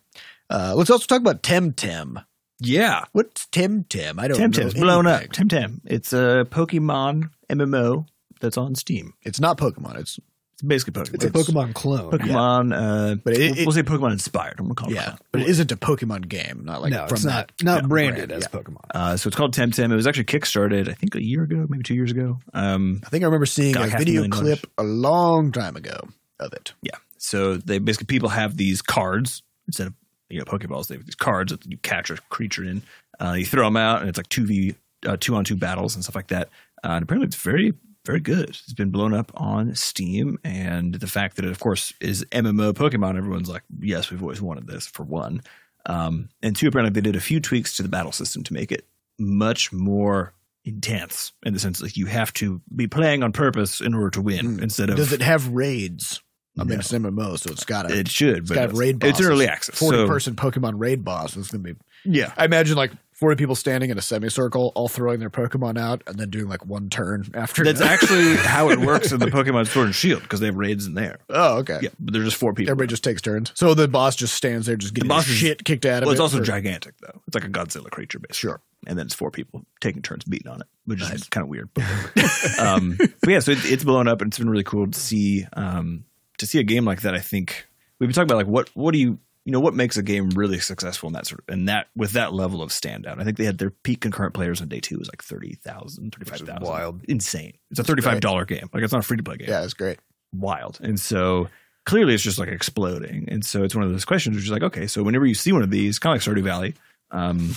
uh let's also talk about temtem Yeah. what's temtem i don't Temtem's know blown up. Temtem. It's a Pokemon MMO that's on Steam. it's not pokemon it's It's basically Pokemon. It's a Pokemon clone. Pokemon. Uh, But it- we'll, it- we'll say Pokemon inspired. I'm gonna call it. yeah but it isn't a pokemon game not like no, from it's not that not yeah, branded brand, as yeah. Pokemon. Uh, so it's called Temtem. It was actually kickstarted, I think, a year ago, maybe two years ago. Um, i think i remember seeing a like half a video clip a long time ago of it yeah. So they basically people have these cards instead of you know Pokeballs. They have these cards that you catch a creature in. Uh, you throw them out, and it's like two v uh, two on two battles and stuff like that. Uh, and apparently, it's very very good. It's been blown up on Steam, and the fact that it, of course, is MMO Pokemon. Everyone's like, yes, we've always wanted this. For one, um, and two, apparently they did a few tweaks to the battle system to make it much more intense in the sense that you have to be playing on purpose in order to win Mm. instead of does it have raids i mean No. it's mmo so it's got a it should, but got it's, raid it's bosses. early access. 40 so, person Pokemon raid boss. It's going to be, Yeah. I imagine like 40 people standing in a semicircle, all throwing their Pokemon out and then doing like one turn after. That's actually how it works in the Pokemon Sword and Shield because they have raids in there. oh, okay. Yeah, but there's just four people. Everybody just takes turns. So the boss just stands there, just getting boss his is- shit kicked out of it. well, it's it also for- gigantic though. It's like a Godzilla creature, basically. Sure. And then it's four people taking turns beating on it, which is kind of weird. But, um, but yeah, so it, it's blown up, and it's been really cool to see um, to see a game like that. I think we've been talking about like what what do you you know what makes a game really successful in that sort of and that with that level of standout. I think they had their peak concurrent players on day two was like 30,000, 35,000. wild. insane. It's a thirty five dollar game. Like it's not a free to play game. Yeah, it's great. wild. And so clearly it's just like exploding. And so it's one of those questions which is like, okay, so whenever you see one of these, kind of like Stardew Valley, um,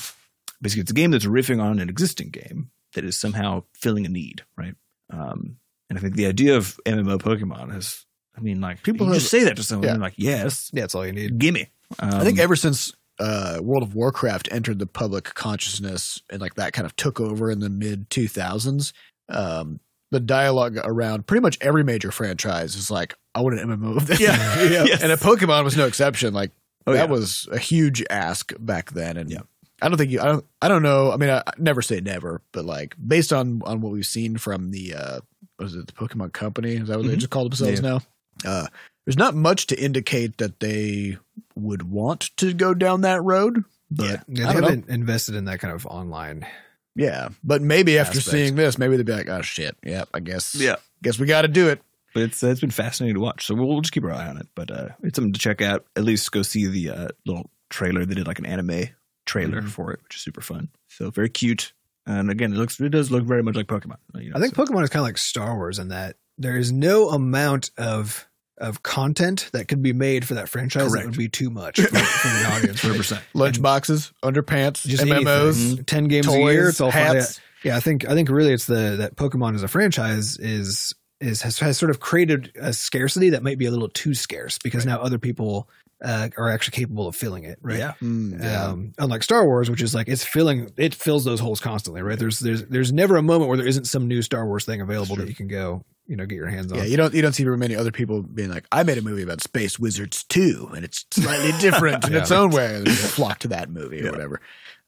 basically it's a game that's riffing on an existing game that is somehow filling a need, right? Um, and I think the idea of MMO Pokemon is, I mean, like People have- just say that to someone, yeah. like, yes, Yeah, that's all you need. gimme. Um, I think ever since uh, World of Warcraft entered the public consciousness and like that kind of took over in the mid 2000s, um, the dialogue around pretty much every major franchise is like, I want an MMO of this. Yeah. Yes. And a Pokemon was no exception. Like Oh, that yeah. was a huge ask back then. And Yeah. I don't think you, I don't, I don't know. I mean, I, I never say never, but like based on, on what we've seen from the, uh, what is it, the Pokemon Company? Is that what they Mhm. just call themselves now? Uh, there's not much to indicate that they would want to go down that road, but Yeah. Yeah, they don't know. haven't invested in that kind of online. Yeah, but maybe after seeing this, maybe they'd be like, "Oh shit, yeah, I guess, yeah. guess we got to do it." But it's uh, it's been fascinating to watch. So we'll, we'll just keep our eye on it. But uh, it's something to check out. At least go see the uh, little trailer. They did like an anime trailer Mhm. for it, which is super fun. So very cute. And again, it looks it does look very much like Pokemon. You know, I think so- Pokemon is kind of like Star Wars in that there is no amount of of content that could be made for that franchise Correct. that would be too much for, for the audience. 100%. Lunch boxes, underpants, Just MMOs, anything. Mhm. ten games toys, a year. It's all hats. Yeah, I think I think really it's the that Pokemon as a franchise is is has, has sort of created a scarcity that might be a little too scarce because now other people uh, are actually capable of filling it, right? Yeah. Mm, yeah. Um, unlike Star Wars, which is like it's filling it fills those holes constantly, right? There's there's there's never a moment where there isn't some new Star Wars thing available that you can go, you know, get your hands on. yeah, you don't you don't see very many other people being like, "I made a movie about space wizards too, and it's slightly different in Yeah. its own way." And flock to that movie or whatever.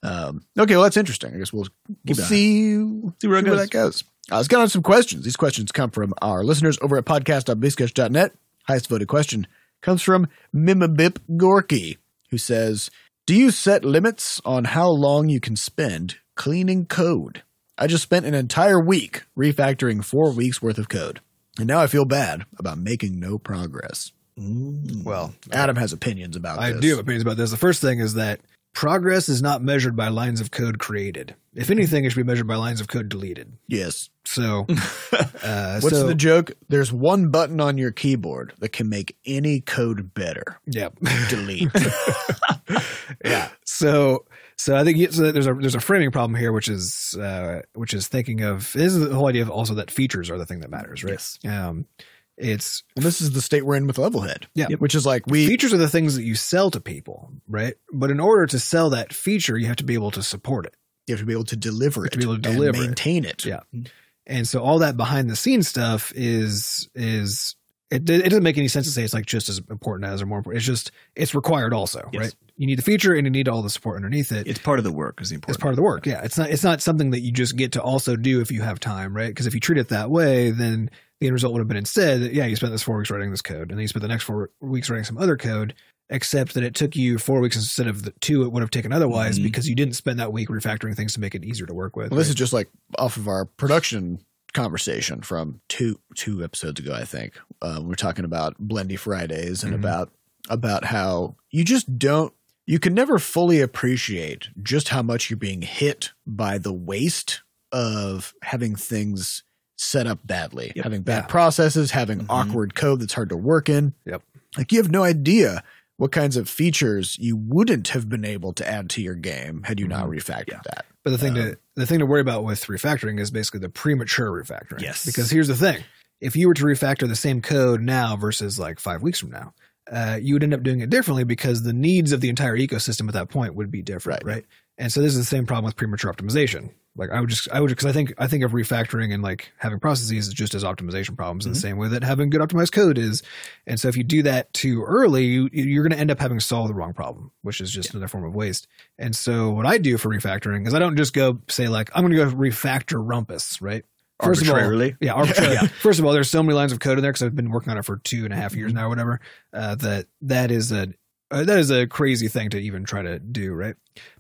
Um, okay, well that's interesting. I guess we'll, we'll Keep an eye. see, See where it goes. that goes. Uh, let's get on some questions. These questions come from our listeners over at podcast.bscotch.net. Highest voted question comes from Mimabip Gorky, who says, Do you set limits on how long you can spend cleaning code? I just spent an entire week refactoring four weeks worth of code, and now I feel bad about making no progress. Mm. Well, Adam has opinions about I this. do have opinions about this. The first thing is that progress is not measured by lines of code created. If anything, it should be measured by lines of code deleted. Yes. So, uh, What's so, the joke? There's one button on your keyboard that can make any code better. yeah, Delete. yeah. So, so I think so there's a there's a framing problem here, which is uh, which is thinking of this is the whole idea of also that features are the thing that matters, right? Yes. Um, it's well, this is the state we're in with Levelhead. Yeah. Which is like we features are the things that you sell to people, right? But in order to sell that feature, you have to be able to support it. you have to be able to deliver it, to be able to and deliver it. maintain it. Yeah. Mm-hmm. And so all that behind the scenes stuff is is it, it doesn't make any sense to say it's like just as important as or more important. It's just it's required also, Yes. right? You need the feature and you need all the support underneath it. It's part of the work is the important. It's part of the work. Yeah, it's not it's not something that you just get to also do if you have time, right? Because if you treat it that way, then the end result would have been instead, that, yeah, you spent this four weeks writing this code, and then you spent the next four weeks writing some other code, except that it took you four weeks instead of the two it would have taken otherwise Mhm. because you didn't spend that week refactoring things to make it easier to work with. Well, this is just like off of our production conversation from two two episodes ago, I think. Uh, we're talking about Blendy Fridays and Mhm. about about how you just don't you can never fully appreciate just how much you're being hit by the waste of having things set up badly, Yep. having bad Yeah. processes, having Mhm. awkward code that's hard to work in. Yep. Like you have no idea what kinds of features you wouldn't have been able to add to your game had you not refactored Yeah. that. But the thing Um, to the thing to worry about with refactoring is basically the premature refactoring. Yes. Because here's the thing: if you were to refactor the same code now versus like five weeks from now, uh, you would end up doing it differently because the needs of the entire ecosystem at that point would be different, Right. right? And so this is the same problem with premature optimization. Like I would just I would because I think I think of refactoring and like having processes just as optimization problems in the same way that having good optimized code is. And so if you do that too early, you, you're going to end up having solved the wrong problem, which is just another form of waste. And so what I do for refactoring is I don't just go say like I'm going to go refactor Rumpus, right? First Arbitrarily? yeah, arbitrarily. First of all, there's so many lines of code in there because I've been working on it for two and a half years now, or whatever. Uh, that that is a uh, that is a crazy thing to even try to do, right?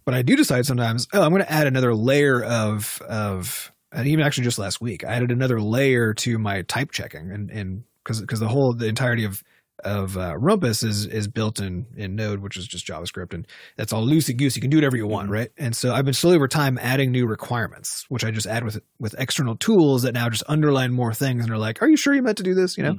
But I do decide sometimes, oh, I'm going to add another layer of of, and even actually just last week, I added another layer to my type checking, and and because because the whole the entirety of of uh, Rumpus is is built in in Node, which is just JavaScript, and that's all loosey goosey. You can do whatever you want, right? And so I've been slowly over time adding new requirements, which I just add with with external tools that now just underline more things, and are like, "Are you sure you meant to do this?" You know?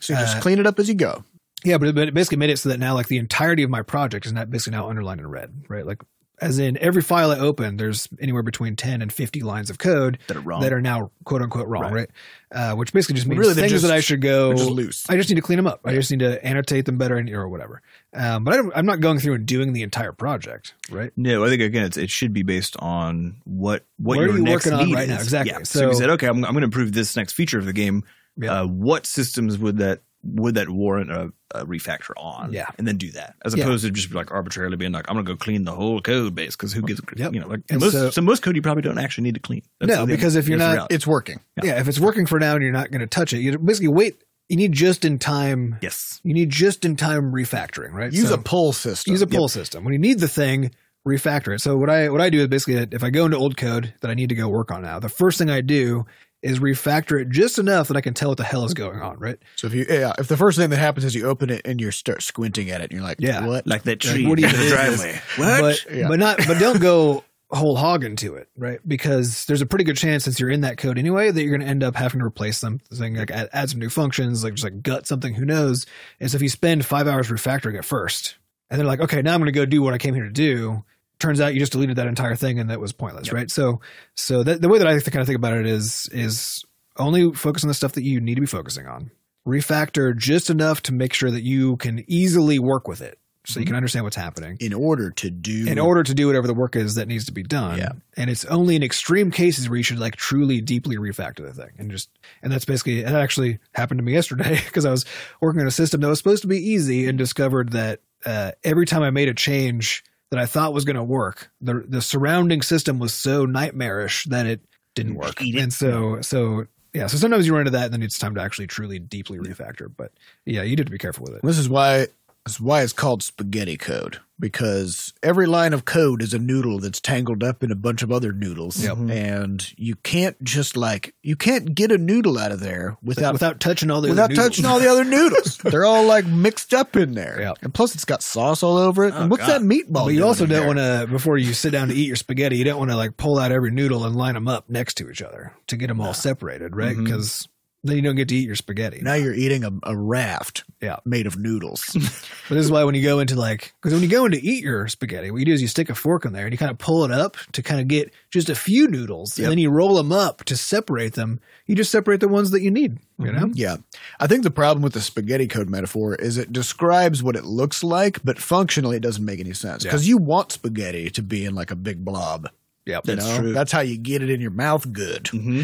So you just Uh, clean it up as you go. Yeah, but it, but it basically made it so that now like the entirety of my project is not basically now underlined in red, right? Like as in every file I open, there's anywhere between 10 and 50 lines of code that are wrong. that are now quote unquote wrong, right? Right. Uh, which basically just means really, things just- that I should go. Just loose. I just need to clean them up. I just need to annotate them better or whatever. Um, but I don't, I'm not going through and doing the entire project, right? No, I think again, it's, it should be based on what what What are your you next working on right now? Exactly. Yeah. So, if you said, okay, I'm, I'm going to improve this next feature of the game. Yeah. Uh, what systems would that would that warrant a, a refactor on? Yeah. and then do that as Yeah. opposed to just like arbitrarily being like, I'm going to go clean the whole code base because who gives Yep. you know like And most so- so, most code you probably don't actually need to clean. No, the- because if you're not- reality. It's working. Yeah. if it's working for now and you're not going to touch it, you basically wait. You need just in time. yes, You need just in time refactoring, right? Use So- a pull system. use a pull system. When you need the thing, refactor it. So what I what I do is basically if I go into old code that I need to go work on now, the first thing I do is refactor it just enough that I can tell what the hell is going on, right? So if you, yeah, if the first thing that happens is you open it and you start squinting at it, and you're like, Yeah. what? like that Like, tree what in even the driveway. What? But Yeah. but not but don't go whole hog into it, right? Because there's a pretty good chance since you're in that code anyway that you're going to end up having to replace something like add, add some new functions, like just like gut something, who knows? And so if you spend five hours refactoring it first, and they're like, okay, now I'm going to go do what I came here to do. Turns out you just deleted that entire thing and that was pointless, Yep. right? So so that, the way that I kind of think about it is is only focus on the stuff that you need to be focusing on. Refactor just enough to make sure that you can easily work with it, so you can understand what's happening in order to do, in order to do whatever the work is that needs to be done. Yeah. And it's only in extreme cases where you should like truly deeply refactor the thing and just and that's basically that actually happened to me yesterday because I was working on a system that was supposed to be easy and discovered that uh, every time I made a change that I thought was going to work. The the surrounding system was so nightmarish that it didn't work. And so so yeah, so sometimes you run into that and then it's time to actually truly deeply refactor. But yeah, you did to be careful with it. This is why this is why it's called spaghetti code because every line of code is a noodle that's tangled up in a bunch of other noodles, Yep. and you can't just like you can't get a noodle out of there without without touching all the without other noodles. touching all the other noodles. They're all like mixed up in there, Yep. and plus it's got sauce all over it. Oh, and what's God. that meatball? But you also don't want to before you sit down to eat your spaghetti. You don't want to like pull out every noodle and line them up next to each other to get them all separated, right? Mm-hmm. Then you don't get to eat your spaghetti. Now you're eating a, a raft Yeah. made of noodles. But this is why when you go into like, because when you go into eat your spaghetti, what you do is you stick a fork in there and you kind of pull it up to kind of get just a few noodles, Yep. and then you roll them up to separate them. You just separate the ones that you need. You know, Yeah. I think the problem with the spaghetti code metaphor is it describes what it looks like, but functionally it doesn't make any sense. Because you want spaghetti to be in like a big blob. yeah, That's know? true. That's how you get it in your mouth good. Mm-hmm.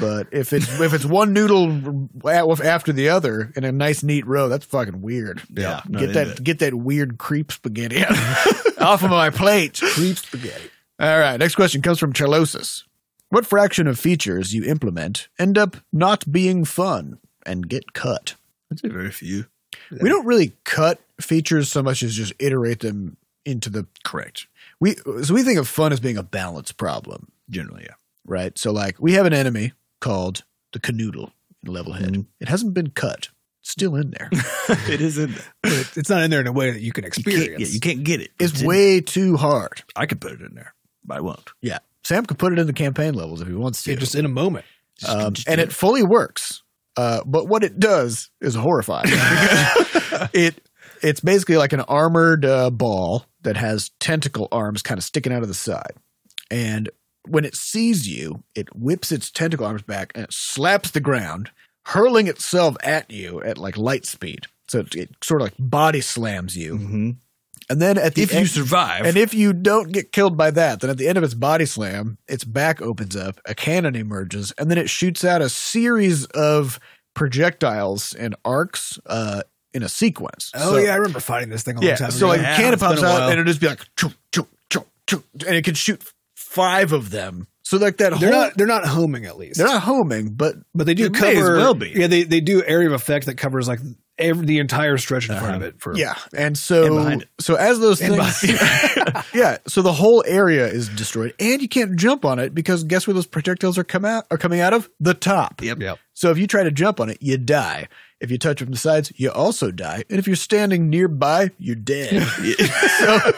But if it's if it's one noodle after the other in a nice neat row, that's fucking weird. Yeah, get that get that weird creep spaghetti off of my plate. creep spaghetti. All right, next question comes from Charlosis. What fraction of features you implement end up not being fun and get cut? I'd say very few. We don't really cut features so much as just iterate them into the Correct. we so we think of fun as being a balance problem, Generally, yeah. Right? So like we have an enemy called the canoodle in Levelhead. Mhm. It hasn't been cut. It's still in there. it isn't. But it's not in there in a way that you can You experience. can't, yeah, you can't get it. It's in- way too hard. I could put it in there, but I won't. Yeah. Sam could put it in the campaign levels if he wants to. Yeah, just in a moment. Um, just and do it fully works. Uh, but what it does is horrifying. it it's basically like an armored uh, ball that has tentacle arms kind of sticking out of the side, and when it sees you, it whips its tentacle arms back and it slaps the ground, hurling itself at you at like light speed. So it, it sort of like body slams you, Mhm. and then at the If you survive, and if you don't get killed by that, then at the end of its body slam, its back opens up, a cannon emerges, and then it shoots out a series of projectiles and arcs uh, in a sequence. Oh So- yeah, I remember fighting this thing all yeah. the time. So like Yeah, a cannon pops out, and it'll just be like, choo, choo, choo, and it can shoot five of them. So like that they're whole, not they're not homing at least. they're not homing, but but they do It cover. may as well be. Yeah, they they do area of effect that covers like every the entire stretch in front of Uh-huh. it. For Yeah, and so And it. so as those And things, yeah, so the whole area is destroyed, and you can't jump on it because guess where those projectiles are come out are coming out of the top. Yep. Yep. So if you try to jump on it, you die. If you touch it from the sides, you also die, and if you're standing nearby, you're dead. so,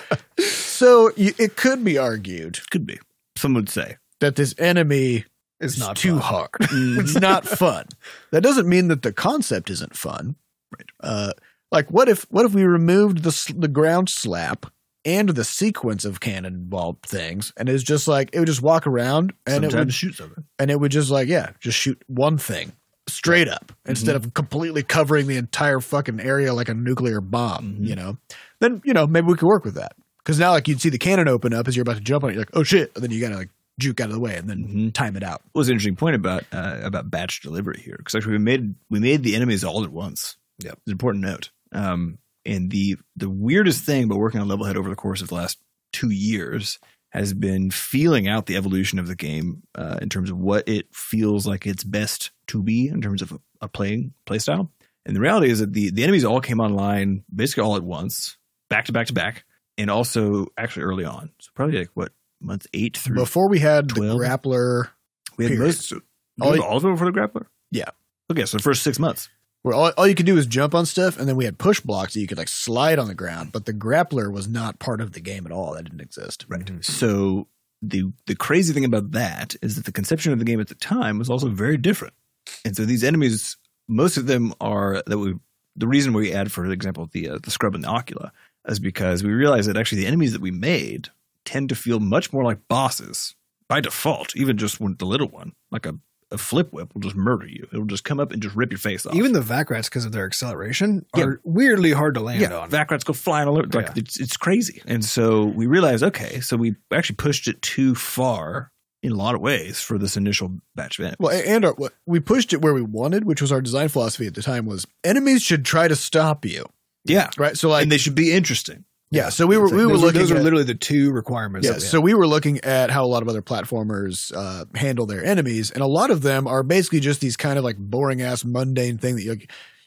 so you, it could be argued could be. Some would say. that this enemy It's is not too fun. hard. it's not fun. That doesn't mean that the concept isn't fun. Right. Uh, like what if what if we removed the the ground slap and the sequence of cannonball things, and it's just like it would just walk around and it would shoot something. and it would just like yeah, just shoot one thing straight up instead of completely covering the entire fucking area like a nuclear bomb. Mhm. You know, then you know maybe we could work with that because now like you'd see the cannon open up as you're about to jump on it, you're like oh shit, and then you gotta like juke out of the way and then Mhm. time it out. was an interesting point about uh, about batch delivery here because actually we made we made the enemies all at once. Yep. it's an important note. Um, and the the weirdest thing about working on Levelhead over the course of the last two years has been feeling out the evolution of the game uh, in terms of what it feels like it's best to be in terms of a, a playing playstyle. And the reality is that the the enemies all came online basically all at once, back to back to back, and also actually early on. So probably like what month eight through Before we had 12? the grappler, we had period. most All you- all of them before the grappler. Yeah. Okay, so the first six months. where all, all you could do is jump on stuff, and then we had push blocks that you could like slide on the ground, but the grappler was not part of the game at all. That didn't exist. Right. So the the crazy thing about that is that the conception of the game at the time was also very different. And so these enemies, most of them are that we. The reason we add, for example, the uh, the scrub and the ocula, is because we realize that actually the enemies that we made tend to feel much more like bosses by default. Even just when the little one, like a, a Flipwip, will just murder you. It will just come up and just rip your face off. Even the Vacrats, because of their acceleration, Yeah. are weirdly hard to land yeah, on. Vacrats go flying all over. Like Yeah. it's it's crazy. And so we realized, okay, so we actually pushed it too far in a lot of ways for this initial batch of enemies. Well, and our, we pushed it where we wanted, which was our design philosophy at the time was enemies should try to stop you, yeah, right? So like and they should be interesting. Yeah, so we were Those we were are- looking those are at, literally the two requirements. yeah, so we were looking at how a lot of other platformers uh, handle their enemies, and a lot of them are basically just these kind of like boring ass mundane thing that you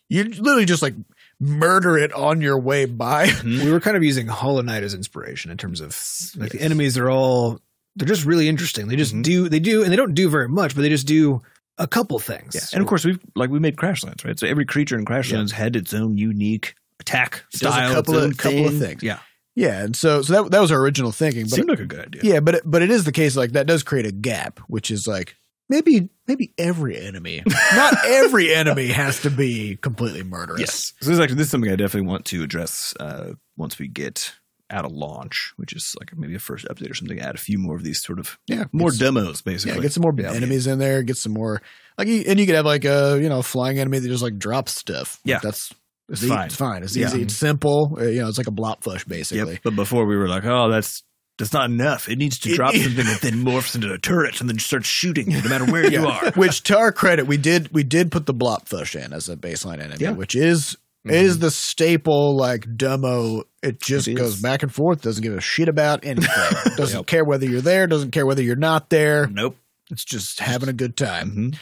you literally just like murder it on your way by. we were kind of using Hollow Knight as inspiration in terms of like the enemies are all they're just really interesting. They just Mhm. do they do and they don't do very much, but they just do a couple things. Yeah, and of course we've like we made Crashlands, right? So every creature in Crashlands had its own unique attack does a style, couple of- couple of things. Yeah, yeah, and so so that that was our original thinking, but seemed like a good idea. yeah, but it, but it is the case like that does create a gap, which is like maybe maybe every enemy, not every enemy has to be completely murderous. Yes. So this is actually this is something I definitely want to address uh, once we get out of launch, which is like maybe a first update or something. Add a few more of these sort of Yeah, more demos, basically. Yeah, get some more Yeah. enemies in there. Get some more like, and you could have like a you know flying enemy that just like drops stuff. Yeah. that's it's It's fine. It's fine. It's Yeah. easy. It's simple. Uh, you know, it's like a Blopfish basically. Yep. But before we were like, oh, that's that's not enough. It needs to drop something that then morphs into a turret and then starts shooting you no matter where you are. Which, to our credit, we did we did put the Blopfish in as a baseline enemy, Yeah. which is Mm-hmm. is the staple like demo. It just It goes back and forth. Doesn't give a shit about anything. doesn't Yep. care whether you're there. Doesn't care whether you're not there. Nope. It's just having a good time. Mhm.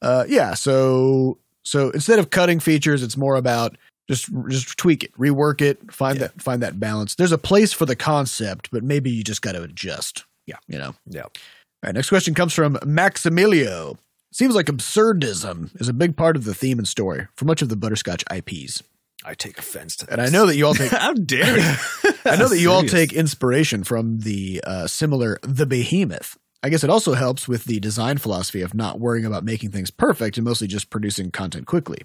Uh, yeah. So so instead of cutting features, it's more about just just tweak it, rework it, find Yeah. that find that balance. There's a place for the concept, but maybe you just got to adjust. Yeah. You know. Yeah. All right. Next question comes from Maximilio. Seems like absurdism is a big part of the theme and story for much of the Butterscotch IPs. I take offense to And I know that you all take How dare you? I know that you all take inspiration from the uh, similar The Behemoth. I guess it also helps with the design philosophy of not worrying about making things perfect and mostly just producing content quickly.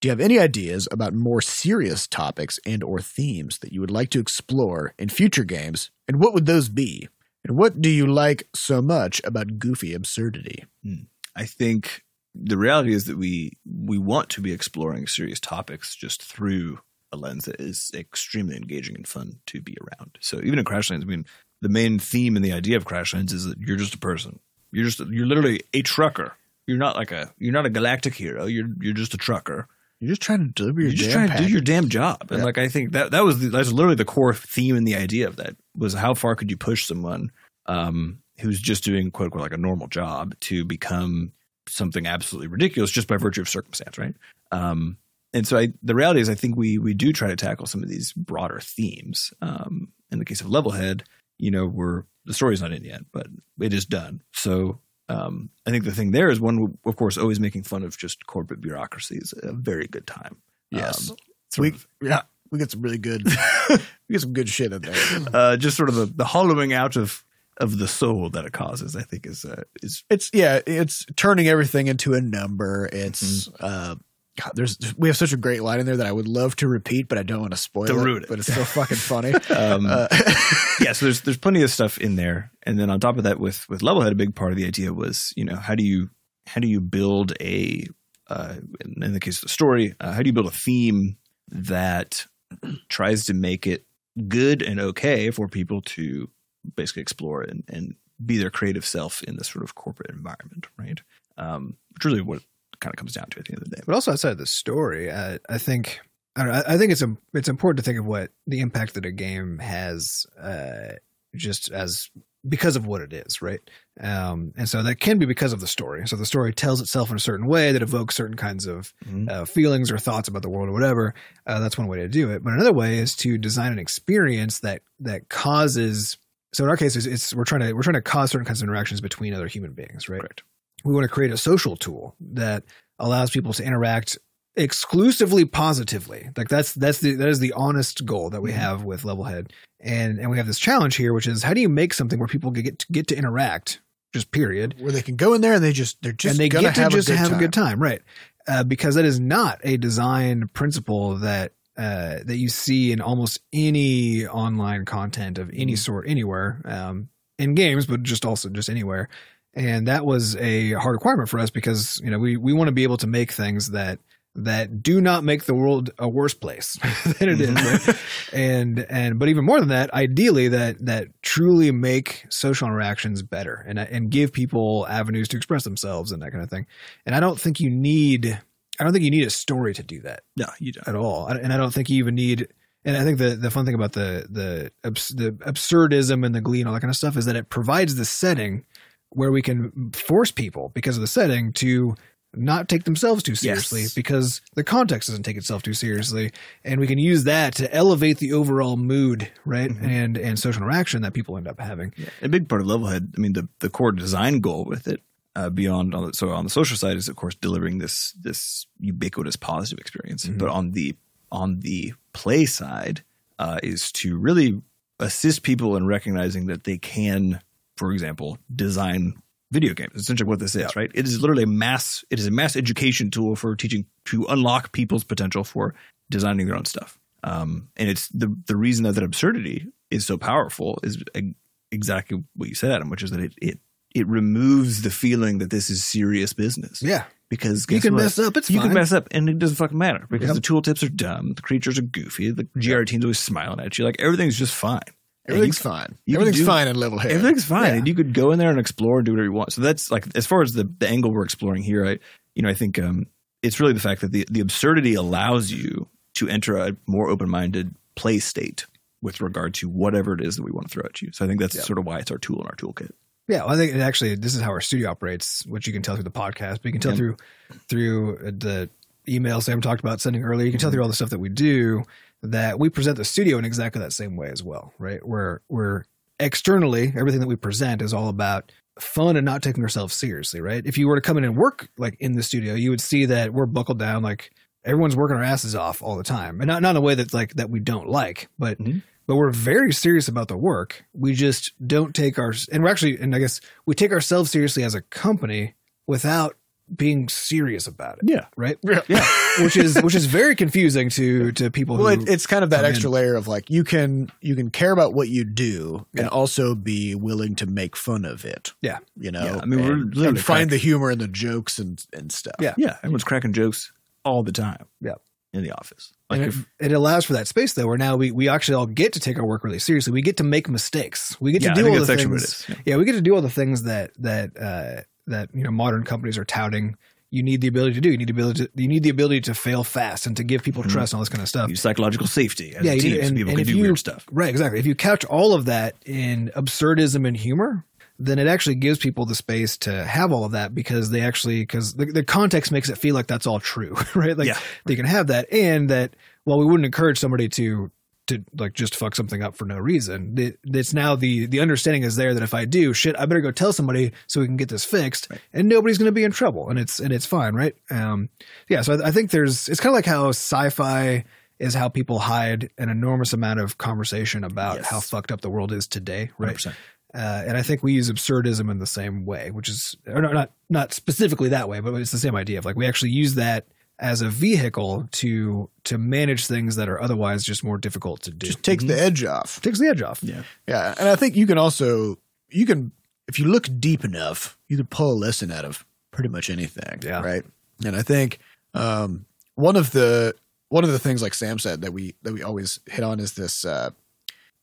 Do you have any ideas about more serious topics and or themes that you would like to explore in future games? And what would those be? And what do you like so much about goofy absurdity? Hmm. I think the reality is that we we want to be exploring serious topics just through a lens that is extremely engaging and fun to be around. So even in Crashlands, I mean, the main theme and the idea of Crashlands is that you're just a person. You're just you're literally a trucker. You're not like a you're not a galactic hero. You're you're just a trucker. You're just trying to deliver your You're just trying to do your damn job. And Yeah. like I think that that was the, that's literally the core theme and the idea of that was how far could you push someone um, who's just doing quote unquote like a normal job to become something absolutely ridiculous just by virtue of circumstance, right? Um, and so I, the reality is, I think we we do try to tackle some of these broader themes. Um, in the case of Levelhead, you know, we're the story's not in yet, but it is done. So um, I think the thing there is one, of course, always making fun of just corporate bureaucracy is a very good time. Yes. Um, we, of, yeah, we get some really good, we get some good shit in there. uh, just sort of the, the hollowing out of of the soul that it causes. I think is uh, is it's yeah, it's turning everything into a number. It's uh God, there's we have such a great line in there that I would love to repeat, but I don't want to spoil Don't it. ruin it. But it's so fucking funny. um, Uh, yeah. So there's there's plenty of stuff in there, and then on top of that, with with Levelhead, a big part of the idea was you know how do you how do you build a uh, in in the case of the story, uh, how do you build a theme that tries to make it good and okay for people to basically explore and, and be their creative self in this sort of corporate environment, right? Um, which really what it kind of comes down to at the end of the day. But also outside of the story, I, I think I don't know. I, think it's a, it's important to think of what the impact that a game has, uh, just as because of what it is, right? Um, and so that can be because of the story. So the story tells itself in a certain way that evokes certain kinds of Mhm. uh, feelings or thoughts about the world or whatever. Uh, that's one way to do it. But another way is to design an experience that that causes. So in our case, it's, it's we're trying to we're trying to cause certain kinds of interactions between other human beings, right? Correct. We want to create a social tool that allows people to interact exclusively positively. Like that's that's the that is the honest goal that we Mm-hmm. have with Levelhead, and and we have this challenge here, which is how do you make something where people get to, get to interact, just period, where they can go in there and they just they're just and they gonna get to have just a good have time. a good time, right? Uh, because that is not a design principle that uh, that you see in almost any online content of Mm-hmm. any sort anywhere um, in games, but just also just anywhere. And that was a hard requirement for us because you know we we want to be able to make things that that do not make the world a worse place than it is, Mm-hmm. right? and and but even more than that, ideally that that truly make social interactions better and and give people avenues to express themselves and that kind of thing. And I don't think you need I don't think you need a story to do that No, you don't. at all. And I don't think you even need And I think the the fun thing about the the the absurdism and the glee and all that kind of stuff is that it provides the setting where we can force people because of the setting to not take themselves too seriously Yes. because the context doesn't take itself too seriously and we can use that to elevate the overall mood right Mhm. and and social interaction that people end up having A big part of Levelhead, I mean, the, the core design goal with it, uh, beyond on the, so on the social side is of course delivering this this ubiquitous positive experience, Mhm. but on the on the play side uh, is to really assist people in recognizing that they can, for example, design video games. Essentially, what this is, right? It is literally a mass. It is a mass education tool for teaching to unlock people's potential for designing their own stuff. Um, and it's the the reason that that absurdity is so powerful is exactly what you said, Adam, which is that it it it removes the feeling that this is serious business. yeah Because you can what? mess up it's you fine can mess up, and it doesn't fucking matter because Yep. the tooltips are dumb, the creatures are goofy, the GR team's always smiling at you, like everything's just fine. And you Everything's fine. you Everything's do- fine in Levelhead. Everything's fine, Yeah. and you could go in there and explore and do whatever you want. So that's like as far as the, the angle we're exploring here. I you know I think um, it's really the fact that the the absurdity allows you to enter a more open minded play state with regard to whatever it is that we want to throw at you. So I think that's Yeah. sort of why it's our tool in our toolkit. Yeah, well, I think it actually this is how our studio operates, which you can tell through the podcast, but you can tell Yeah. through through uh, the email Sam talked about sending earlier. You can Mm-hmm. tell through all the stuff that we do that we present the studio in exactly that same way as well, right? Where we're externally everything that we present is all about fun and not taking ourselves seriously, right? If you were to come in and work like in the studio, you would see that we're buckled down, like everyone's working our asses off all the time, and not not in a way that's like that we don't like, but Mhm. but we're very serious about the work. We just don't take our and we're actually and I guess we take ourselves seriously as a company without being serious about it, Yeah, right? yeah, which is which is very confusing to to people well, who it, it's kind of that extra in. layer of like you can you can care about what you do and also be willing to make fun of it. Yeah. you know. Yeah, I mean, we're and, find crack- the humor in the jokes and and stuff. Yeah. yeah. Everyone's cracking jokes all the time. Yeah. in the office. Like and if, it, it allows for that space though, where now we, we actually all get to take our work really seriously. We get to make mistakes. We get yeah, to do all the that's actually what it things. Yeah. Yeah, we get to do all the things that that uh, that you know modern companies are touting. You need the ability to do. You need the ability. To, you need the ability to fail fast and to give people Mhm. trust and all this kind of stuff. You psychological safety as Yeah, a team, need- so and- people and can do you- weird stuff. Right, exactly. If you couch all of that in absurdism and humor, then it actually gives people the space to have all of that because they actually because the, the context makes it feel like that's all true, right? Like Yeah. they can have that, and that while we wouldn't encourage somebody to to like just fuck something up for no reason, it, it's now the the understanding is there that if I do shit, I better go tell somebody so we can get this fixed, Right. and nobody's going to be in trouble, and it's and it's fine, right? Um, yeah. So I, I think there's it's kind of like how sci-fi is how people hide an enormous amount of conversation about Yes. how fucked up the world is today, right? 100%. Uh, and I think we use absurdism in the same way, which is or not, not not specifically that way, but it's the same idea of like we actually use that as a vehicle to to manage things that are otherwise just more difficult to do. Just takes the edge off. takes the edge off. Yeah. Yeah, and I think you can also you can if you look deep enough, you can pull a lesson out of pretty much anything. Yeah. Right. And I think um, one of the one of the things, like Sam said, that we that we always hit on is this uh,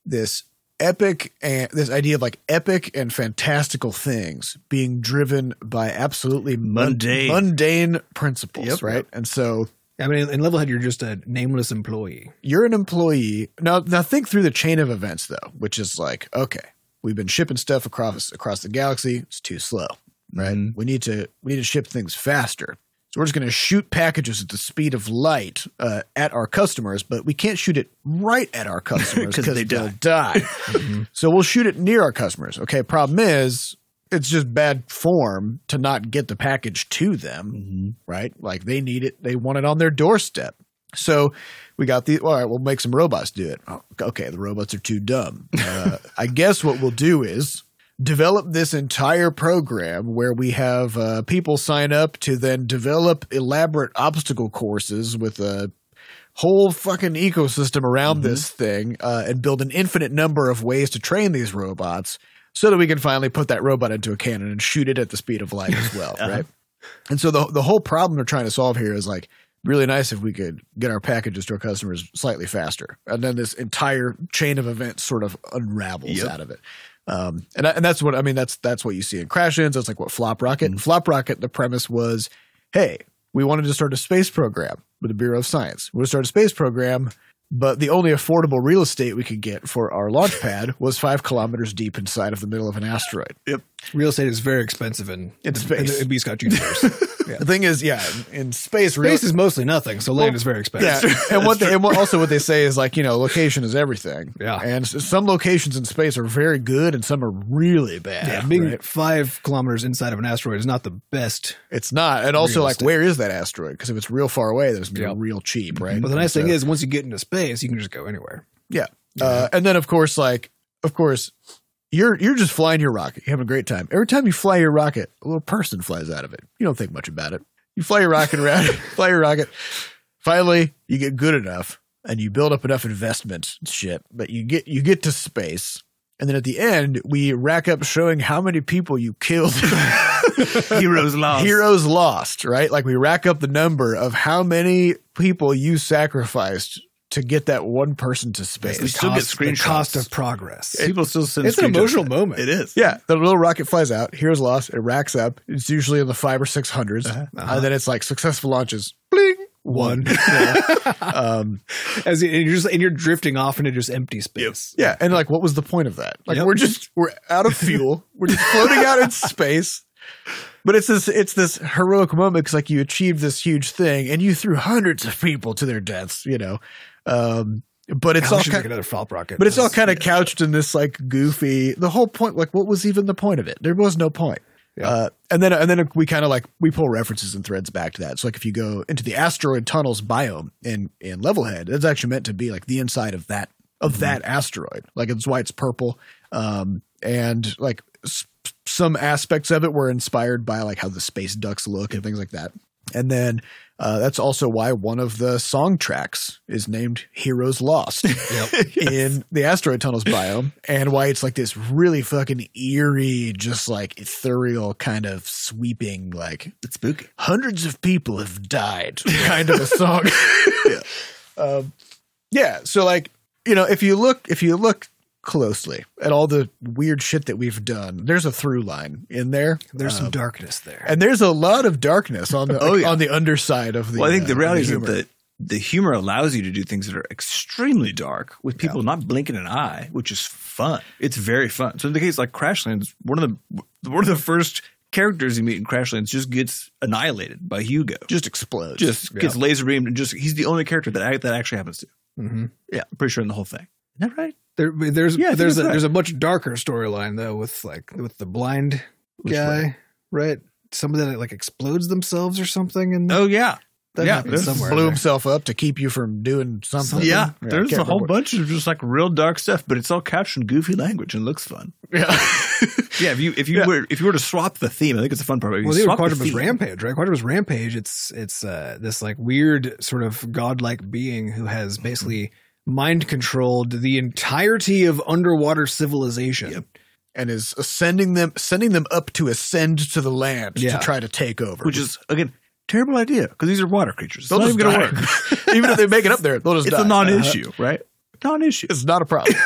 this epic and this idea of like epic and fantastical things being driven by absolutely mun- Mundane. mundane principles, Yep. right? And so I mean, in Levelhead, you're just a nameless employee. you're an employee now now think through the chain of events though which is like okay we've been shipping stuff across across the galaxy it's too slow right Mhm. we need to we need to ship things faster so we're just going to shoot packages at the speed of light uh, at our customers but we can't shoot it right at our customers 'Cause they they'll die so we'll shoot it near our customers okay problem is it's just bad form to not get the package to them Mm-hmm. right? Like they need it, they want it on their doorstep. So we got the all right. We'll make some robots do it. Oh, okay, the robots are too dumb. Uh, I guess what we'll do is develop this entire program where we have uh, people sign up to then develop elaborate obstacle courses with a whole fucking ecosystem around this thing uh, and build an infinite number of ways to train these robots so that we can finally put that robot into a cannon and shoot it at the speed of light as well, Uh-huh. right? And so the the whole problem they're trying to solve here is like really nice if we could get our packages to our customers slightly faster, and then this entire chain of events sort of unravels Yep. out of it. Um, and and that's what I mean. That's that's what you see in Crashlands. That's like what Flop Rocket. And Flop Rocket, the premise was, hey, we wanted to start a space program with the Bureau of Science. We want to start a space program. but the only affordable real estate we could get for our launch pad was five kilometers deep inside of the middle of an asteroid. Real estate is very expensive in, In space. in the Bscotch universe. yeah. The thing is, yeah, in, in space, real, Space is mostly nothing, so land is very expensive. Yeah, and what they, and what, also what they say is like you know location is everything. Yeah. and some locations in space are very good and some are really bad. Yeah, being right? five kilometers inside of an asteroid is not the best. It's not, and also like estate. where is that asteroid? Because if it's real far away, then it's be Yep. real cheap, right? But the nice So- thing is, once you get into space, you can just go anywhere. yeah. Uh, and then of course, like of course, you're you're just flying your rocket, you're having a great time. Every time you fly your rocket, a little person flies out of it. You don't think much about it. You fly your rocket around, fly your rocket. Finally, you get good enough, and you build up enough investment shit. But you get you get to space, and then at the end, we rack up showing how many people you killed. Heroes lost. Heroes lost, right? Like we rack up the number of how many people you sacrificed to get that one person to space. We still get Cost- the screenshots. cost of progress. People still send. It's an emotional moment. It is. Yeah, the little rocket flies out. Here's lost. It racks up. It's usually in the five or six 100s Uh-huh. and then it's like successful launches. Bling, one. Yeah. um, As you, and you're just and you're drifting off into just empty space. yeah, and like, what was the point of that? Like, Yep. we're just we're out of fuel. we're just floating out in space. But it's this it's this heroic moment because like you achieved this huge thing and you threw hundreds of people to their deaths. You know, um, but it's I all kind another rocket. But it's all kind of couched in this like goofy. The whole point, like, what was even the point of it? There was no point. Yeah. Uh, and then and then we kind of like we pull references and threads back to that. So like if you go into the asteroid tunnels biome in in Levelhead, it's actually meant to be like the inside of that of that asteroid. Like it's why it's purple. Um, and like s- some aspects of it were inspired by like how the space ducks look and things like that. And then uh, that's also why one of the song tracks is named Heroes Lost in the asteroid tunnels biome, and why it's like this really fucking eerie, just like ethereal kind of sweeping, like It's spooky. hundreds of people have died kind of a song. yeah. Um, yeah. So like, you know, if you look, if you look closely at all the weird shit that we've done, there's a through line in there. There's some Um, darkness there. and there's a lot of darkness on the Oh, yeah. on the underside of the. Well, I think uh, the reality is that the, the humor allows you to do things that are extremely dark with people not blinking an eye, which is fun. It's very fun. So in the case like Crashlands, one of the one of the first characters you meet in Crashlands just gets annihilated by Hugo. just explodes. Just Yeah. gets laser beamed and just he's the only character that that actually happens to. hmm Yeah, I'm pretty sure in the whole thing. Isn't that right? There, there's Yeah, there's a, right. there's a much darker storyline though with like with the blind Which guy, right? Somebody that like explodes themselves or something, and Oh yeah, that yeah, happens there's- somewhere. blew there. himself up to keep you from doing something. Something. yeah. There's a whole bunch of just like real dark stuff, but it's all couched in goofy language and looks fun. Yeah. Yeah, if you if you Yeah. were if you were to swap the theme, I think it's a fun part. If Well, even swap the Quadropus theme- Rampage, right? Quadropus Rampage, it's it's uh, this like weird sort of godlike being who has basically mind controlled the entirety of underwater civilization. Yep. and is sending them sending them up to ascend to the land Yeah. to try to take over. which is again terrible idea because these are water creatures. It's they'll not just even gonna work. Even if they make it up there, they'll just It's die. a non-issue, right? Non-issue. It's not a problem.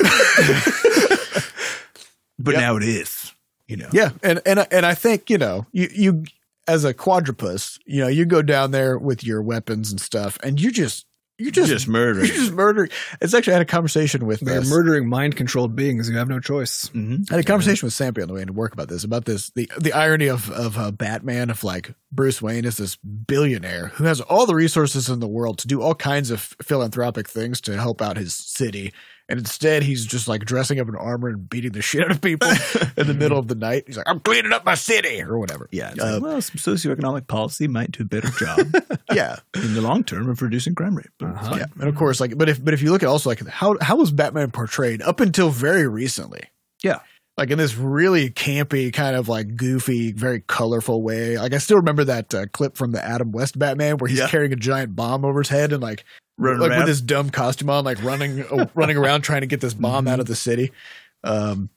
But Yep. now it is. You know. yeah, and and and I think you know you you as a quadropus, you know, you go down there with your weapons and stuff, and you just you just Just murdering. you just murder. It's actually I had a conversation with They're uh, murdering mind controlled beings. You have no choice. Mhm. I had a conversation with Sampy on the way to work about this, about this, the the irony of of uh, Batman, of like Bruce Wayne is this billionaire who has all the resources in the world to do all kinds of philanthropic things to help out his city, and instead he's just like dressing up in armor and beating the shit out of people in the middle of the night. He's like, "I'm cleaning up my city" or whatever. Yeah. It's Uh, like, well, some socioeconomic policy might do a better job yeah, in the long term of reducing crime rate. But Uh-huh. yeah, and of course, like, but if but if you look at also like how how was Batman portrayed up until very recently? Yeah. like in this really campy kind of like goofy, very colorful way. Like I still remember that uh, clip from the Adam West Batman where he's Yeah. carrying a giant bomb over his head and like Running like around. with his dumb costume on, like running uh, running around trying to get this bomb out of the city. Um,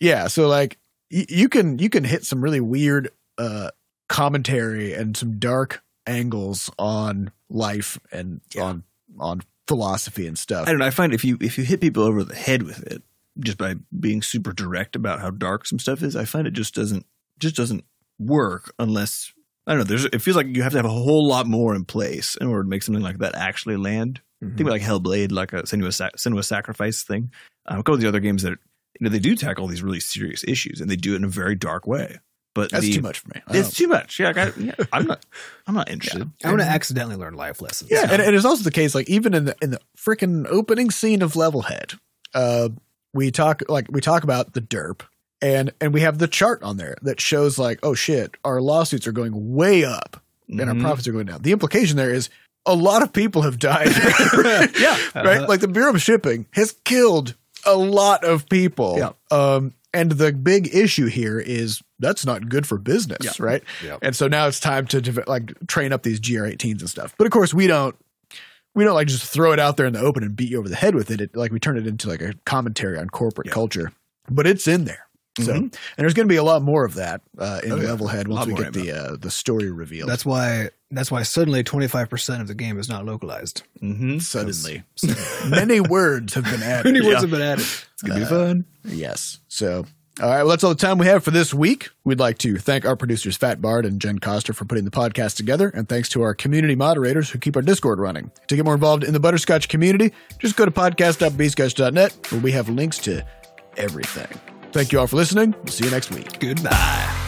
yeah, so like y- you can you can hit some really weird uh commentary and some dark angles on life and Yeah. on on philosophy and stuff. I don't know. I find if you if you hit people over the head with it just by being super direct about how dark some stuff is, I find it just doesn't just doesn't work unless I don't know. There's it feels like you have to have a whole lot more in place in order to make something like that actually land. Mhm. Think about like Hellblade, like a Senua, Sac- Senua Sacrifice thing. Um, a couple of the other games that you know they do tackle these really serious issues and they do it in a very dark way. But That's the- too much for me. I It's too much. Yeah, like I, yeah, I'm not. I'm not interested. I want to accidentally learn life lessons. Yeah, and, and it's also the case, like even in the in the freaking opening scene of Levelhead, uh, we talk like we talk about the derp, and and we have the chart on there that shows like, oh shit, our lawsuits are going way up and our Mhm. profits are going down. The implication there is a lot of people have died. Yeah. right? Uh-huh. Like the Bureau of Shipping has killed a lot of people. Yeah. Um, and the big issue here is that's not good for business, Yeah. right? Yeah. And so now it's time to like train up these GR18s and stuff. But of course, we don't we don't like just throw it out there in the open and beat you over the head with it. it like we turn it into like a commentary on corporate culture. But it's in there. So Mhm. and there's going to be a lot more of that uh, in Oh, yeah. Levelhead once we get the uh, the story revealed. That's why. That's why suddenly twenty five percent of the game is not localized. Mhm. suddenly many words have been added. Many words have been added. It's gonna be fun. Yes. So, all right. Well, that's all the time we have for this week. We'd like to thank our producers, Fat Bard and Jen Coster, for putting the podcast together. And thanks to our community moderators who keep our Discord running. To get more involved in the Butterscotch community, just go to podcast.bscotch.net where we have links to everything. Thank you all for listening. We'll see you next week. Goodbye.